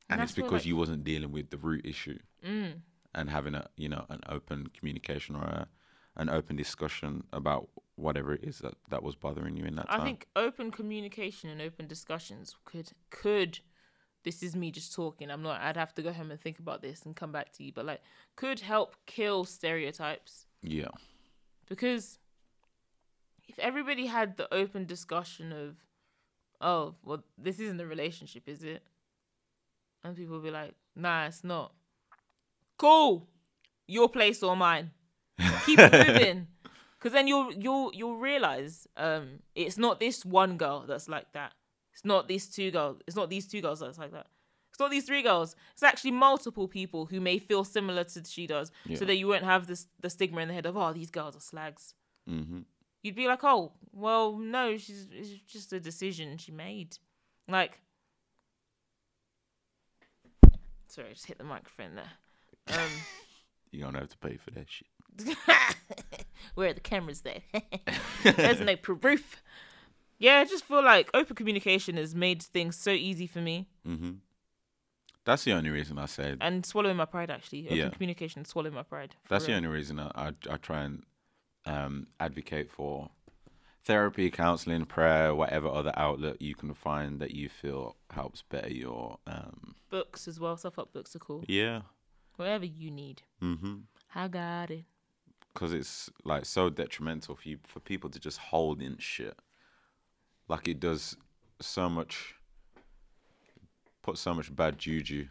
Speaker 3: and,
Speaker 2: And
Speaker 3: it's because
Speaker 2: like-
Speaker 3: you wasn't dealing with the root issue
Speaker 2: mm.
Speaker 3: and having a you know an open communication or a, an open discussion about whatever it is that, that was bothering you in that time?
Speaker 2: i think open communication and open discussions could could this is me just talking i'm not i'd have to go home and think about this and come back to you but like could help kill stereotypes
Speaker 3: yeah,
Speaker 2: because if everybody had the open discussion of oh, well, this isn't a relationship, is it? And people will be like, nah, it's not. Cool. Your place or mine. Keep it (laughs) moving. Cause then you'll you'll you'll realize um it's not this one girl that's like that. It's not these two girls. It's not these two girls that's like that. It's not these three girls. It's actually multiple people who may feel similar to she does,
Speaker 3: Yeah.
Speaker 2: so that you won't have this the stigma in the head of oh these girls are slags.
Speaker 3: Mm-hmm.
Speaker 2: You'd be like oh well no she's it's just a decision she made, like. Sorry, I just hit the microphone there. Um, (laughs)
Speaker 3: You're gonna have to pay for that shit. (laughs)
Speaker 2: Where are the cameras there? (laughs) There's no proof. Yeah, I just feel like open communication has made things so easy for me.
Speaker 3: Mm-hmm. That's the only reason I said.
Speaker 2: And swallowing my pride, actually. Open
Speaker 3: Yeah.
Speaker 2: communication, swallowing my pride.
Speaker 3: That's the only reason I, I, I try and um, advocate for therapy, counseling, prayer, whatever other outlet you can find that you feel helps better your. Um,
Speaker 2: Books as well. Self help books are cool.
Speaker 3: yeah.
Speaker 2: Whatever you need.
Speaker 3: Mm-hmm.
Speaker 2: I got it.
Speaker 3: Because it's like so detrimental for you for people to just hold in shit. Like it does so much. Put so much bad juju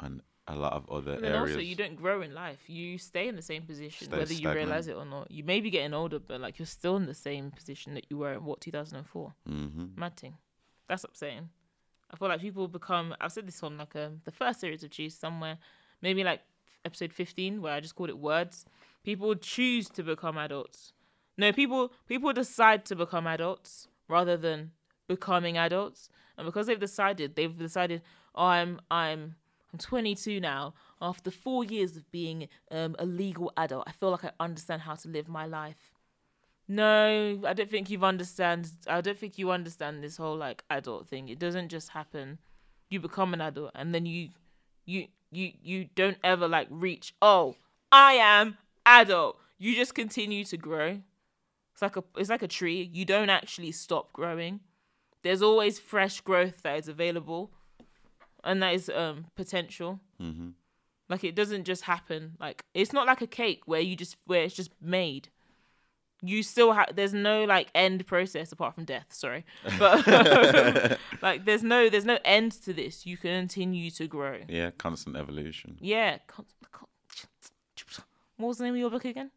Speaker 3: on a lot of other
Speaker 2: then
Speaker 3: areas.
Speaker 2: also, you don't grow in life. You stay in the same position,
Speaker 3: Stay
Speaker 2: whether you realize it or not. You may be getting older, but like you're still in the same position that you were in what 2004.
Speaker 3: mm-hmm.
Speaker 2: Mad thing. That's what I'm saying. I feel like people become. I've said this on like um, the first series of Juiced somewhere, maybe like episode 15, where I just called it words. People choose to become adults. No, people people decide to become adults rather than becoming adults. And because they've decided, they've decided, oh, I'm I'm I'm 22 now. After four years of being um, a legal adult, I feel like I understand how to live my life. No, I don't think you've understand. I don't think you understand this whole like adult thing. It doesn't just happen. You become an adult, and then you, you, you, you don't ever like reach. Oh, I am adult. You just continue to grow. It's like a, it's like a tree. You don't actually stop growing. There's always fresh growth that is available, and that is um potential.
Speaker 3: Mm-hmm.
Speaker 2: Like it doesn't just happen. Like it's not like a cake where you just where it's just made. You still have there's no like end process apart from death. Sorry, but (laughs) (laughs) like there's no there's no end to this. You can continue to grow.
Speaker 3: Yeah, constant evolution.
Speaker 2: Yeah. con- con- What was the name of your book again?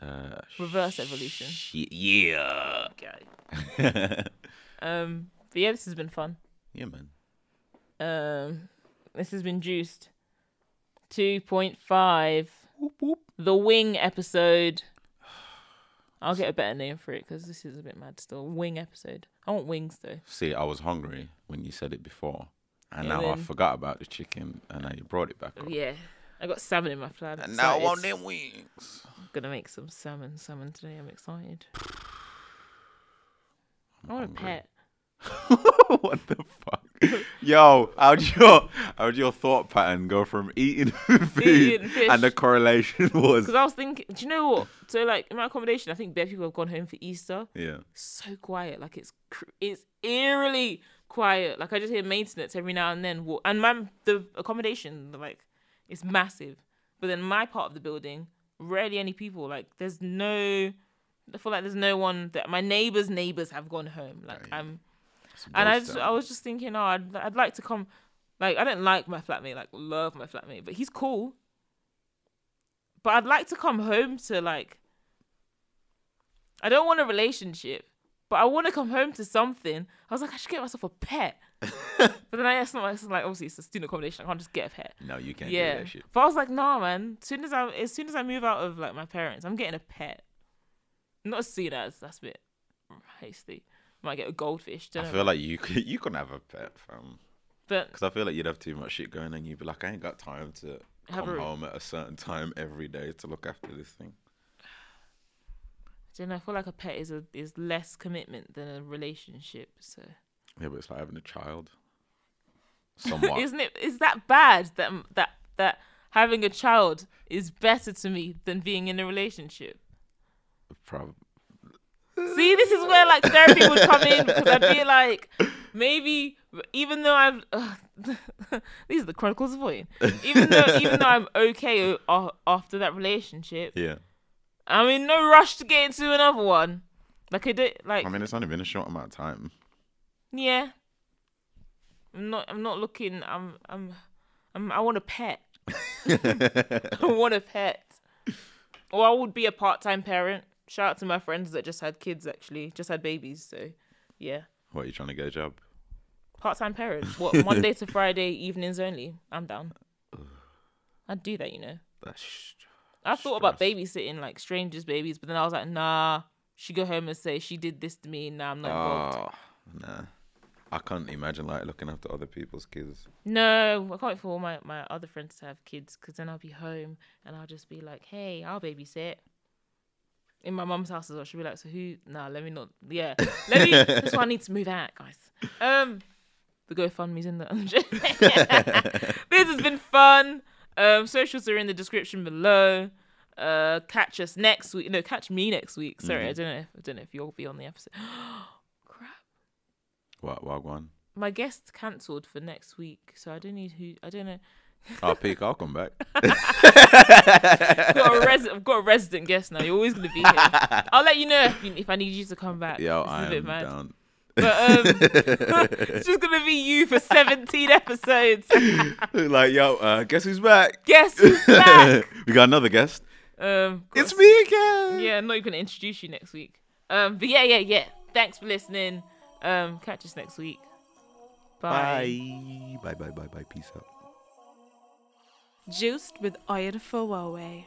Speaker 3: Uh,
Speaker 2: Reverse evolution.
Speaker 3: shit, yeah.
Speaker 2: Okay. (laughs) Um. But yeah, this has been fun.
Speaker 3: yeah, man.
Speaker 2: Um. This has been juiced. Two point five. The Wing episode. (sighs) I'll get a better name for it because this is a bit mad still. Wing episode. I want wings though.
Speaker 3: See, I was hungry when you said it before, and now I forgot about the chicken, and now you brought it back up.
Speaker 2: Yeah. I got salmon in my flat.
Speaker 3: And now I want them wings.
Speaker 2: gonna make some salmon salmon today. I'm excited.
Speaker 3: I'm (sighs)
Speaker 2: I want a pet. (laughs)
Speaker 3: what the fuck? (laughs) Yo, how'd your how'd your thought pattern go from eating (laughs) food
Speaker 2: Eating fish.
Speaker 3: and the correlation was
Speaker 2: Because I was thinking, do you know what? So like in my accommodation, I think bare people have gone home for Easter.
Speaker 3: yeah.
Speaker 2: So quiet, like it's it's eerily quiet. Like I just hear maintenance every now and then. And my the accommodation, like, it's massive. But then my part of the building, rarely any people. Like there's no. I feel like there's no one that my neighbors' neighbors have gone home. Like
Speaker 3: Right.
Speaker 2: I'm and I just. I was just thinking, oh, I'd, I'd like to come. Like, I don't like my flatmate, like, love my flatmate, but he's cool. But I'd like to come home to, like, I don't want a relationship, but I want to come home to something. I was like, I should get myself a pet. (laughs) but then I asked myself, like, obviously, it's a student accommodation. I can't just get a pet.
Speaker 3: No, you can't
Speaker 2: yeah.
Speaker 3: do that shit.
Speaker 2: But I was like, nah, man. As soon as I, as soon as I move out of, like, my parents, I'm getting a pet. Not as soon as, that's a bit hasty. Might get a goldfish.
Speaker 3: I
Speaker 2: know.
Speaker 3: feel like you could you can have a pet, fam.
Speaker 2: but
Speaker 3: Because I feel like you'd have too much shit going, and you'd be like, I ain't got time to come
Speaker 2: a-
Speaker 3: home at a certain time every day to look after this thing.
Speaker 2: Know, I feel like a pet is a is less commitment than a relationship. So
Speaker 3: Yeah, but it's like having a child. (laughs) Somewhat.
Speaker 2: isn't it? Is that bad? That that that having a child is better to me than being in a relationship.
Speaker 3: Prob-
Speaker 2: See, this is where like therapy would come in because I'd be like, maybe even though I'm, uh, (laughs) these are the chronicles of Voying. Even though even though I'm okay o- after that relationship,
Speaker 3: yeah.
Speaker 2: I'm in no rush to get into another one. Like I don't like.
Speaker 3: I mean, it's only been a short amount of time.
Speaker 2: Yeah. I'm not. I'm not looking. I'm. I'm. I'm I want a pet. (laughs) (laughs) I want a pet. Or I would be a part-time parent. Shout out to my friends that just had kids. Actually, just had babies. So, yeah.
Speaker 3: What are you trying to get a job?
Speaker 2: Part-time parent. (laughs) What Monday to Friday evenings only? I'm down. I'd do that. You know.
Speaker 3: That's
Speaker 2: I thought about babysitting like strangers' babies, but then I was like, nah. She go home and say she did this to me. Nah, I'm not involved.
Speaker 3: oh nah. I can't imagine like looking after other people's kids.
Speaker 2: No, I can't wait for all my, my other friends to have kids because then I'll be home and I'll just be like, hey, I'll babysit. In my mum's house as well. She'll be like, so who? Nah, let me not. Yeah. Let me. that's why I need to move out, guys. Um, The GoFundMe's in the. (laughs) this has been fun. Um, socials are in the description below. Uh, catch us next week. No, catch me next week. Sorry, I don't know. If, I don't know if you'll be on the episode. (gasps)
Speaker 3: What Wagwan?
Speaker 2: My guest cancelled for next week, so I don't need who. I don't know. (laughs)
Speaker 3: I'll peek. I'll come back.
Speaker 2: I've got a res- I've got a resident guest now. You're always gonna be here. (laughs) I'll let you know if, you, if I need you to come back. Yeah, I
Speaker 3: I
Speaker 2: a bit
Speaker 3: am
Speaker 2: mad.
Speaker 3: down.
Speaker 2: But um, (laughs) it's just gonna be you for 17 episodes.
Speaker 3: like, yo, uh, guess who's back?
Speaker 2: Guess who's back?
Speaker 3: we got another guest.
Speaker 2: Um,
Speaker 3: It's me again.
Speaker 2: yeah, I'm not even gonna introduce you next week. Um, but yeah, yeah, yeah. Thanks for listening. Um, catch us next week. Bye.
Speaker 3: Bye. Bye. Bye. Bye. Bye. Peace out.
Speaker 1: Juiced with Iron Fowowe.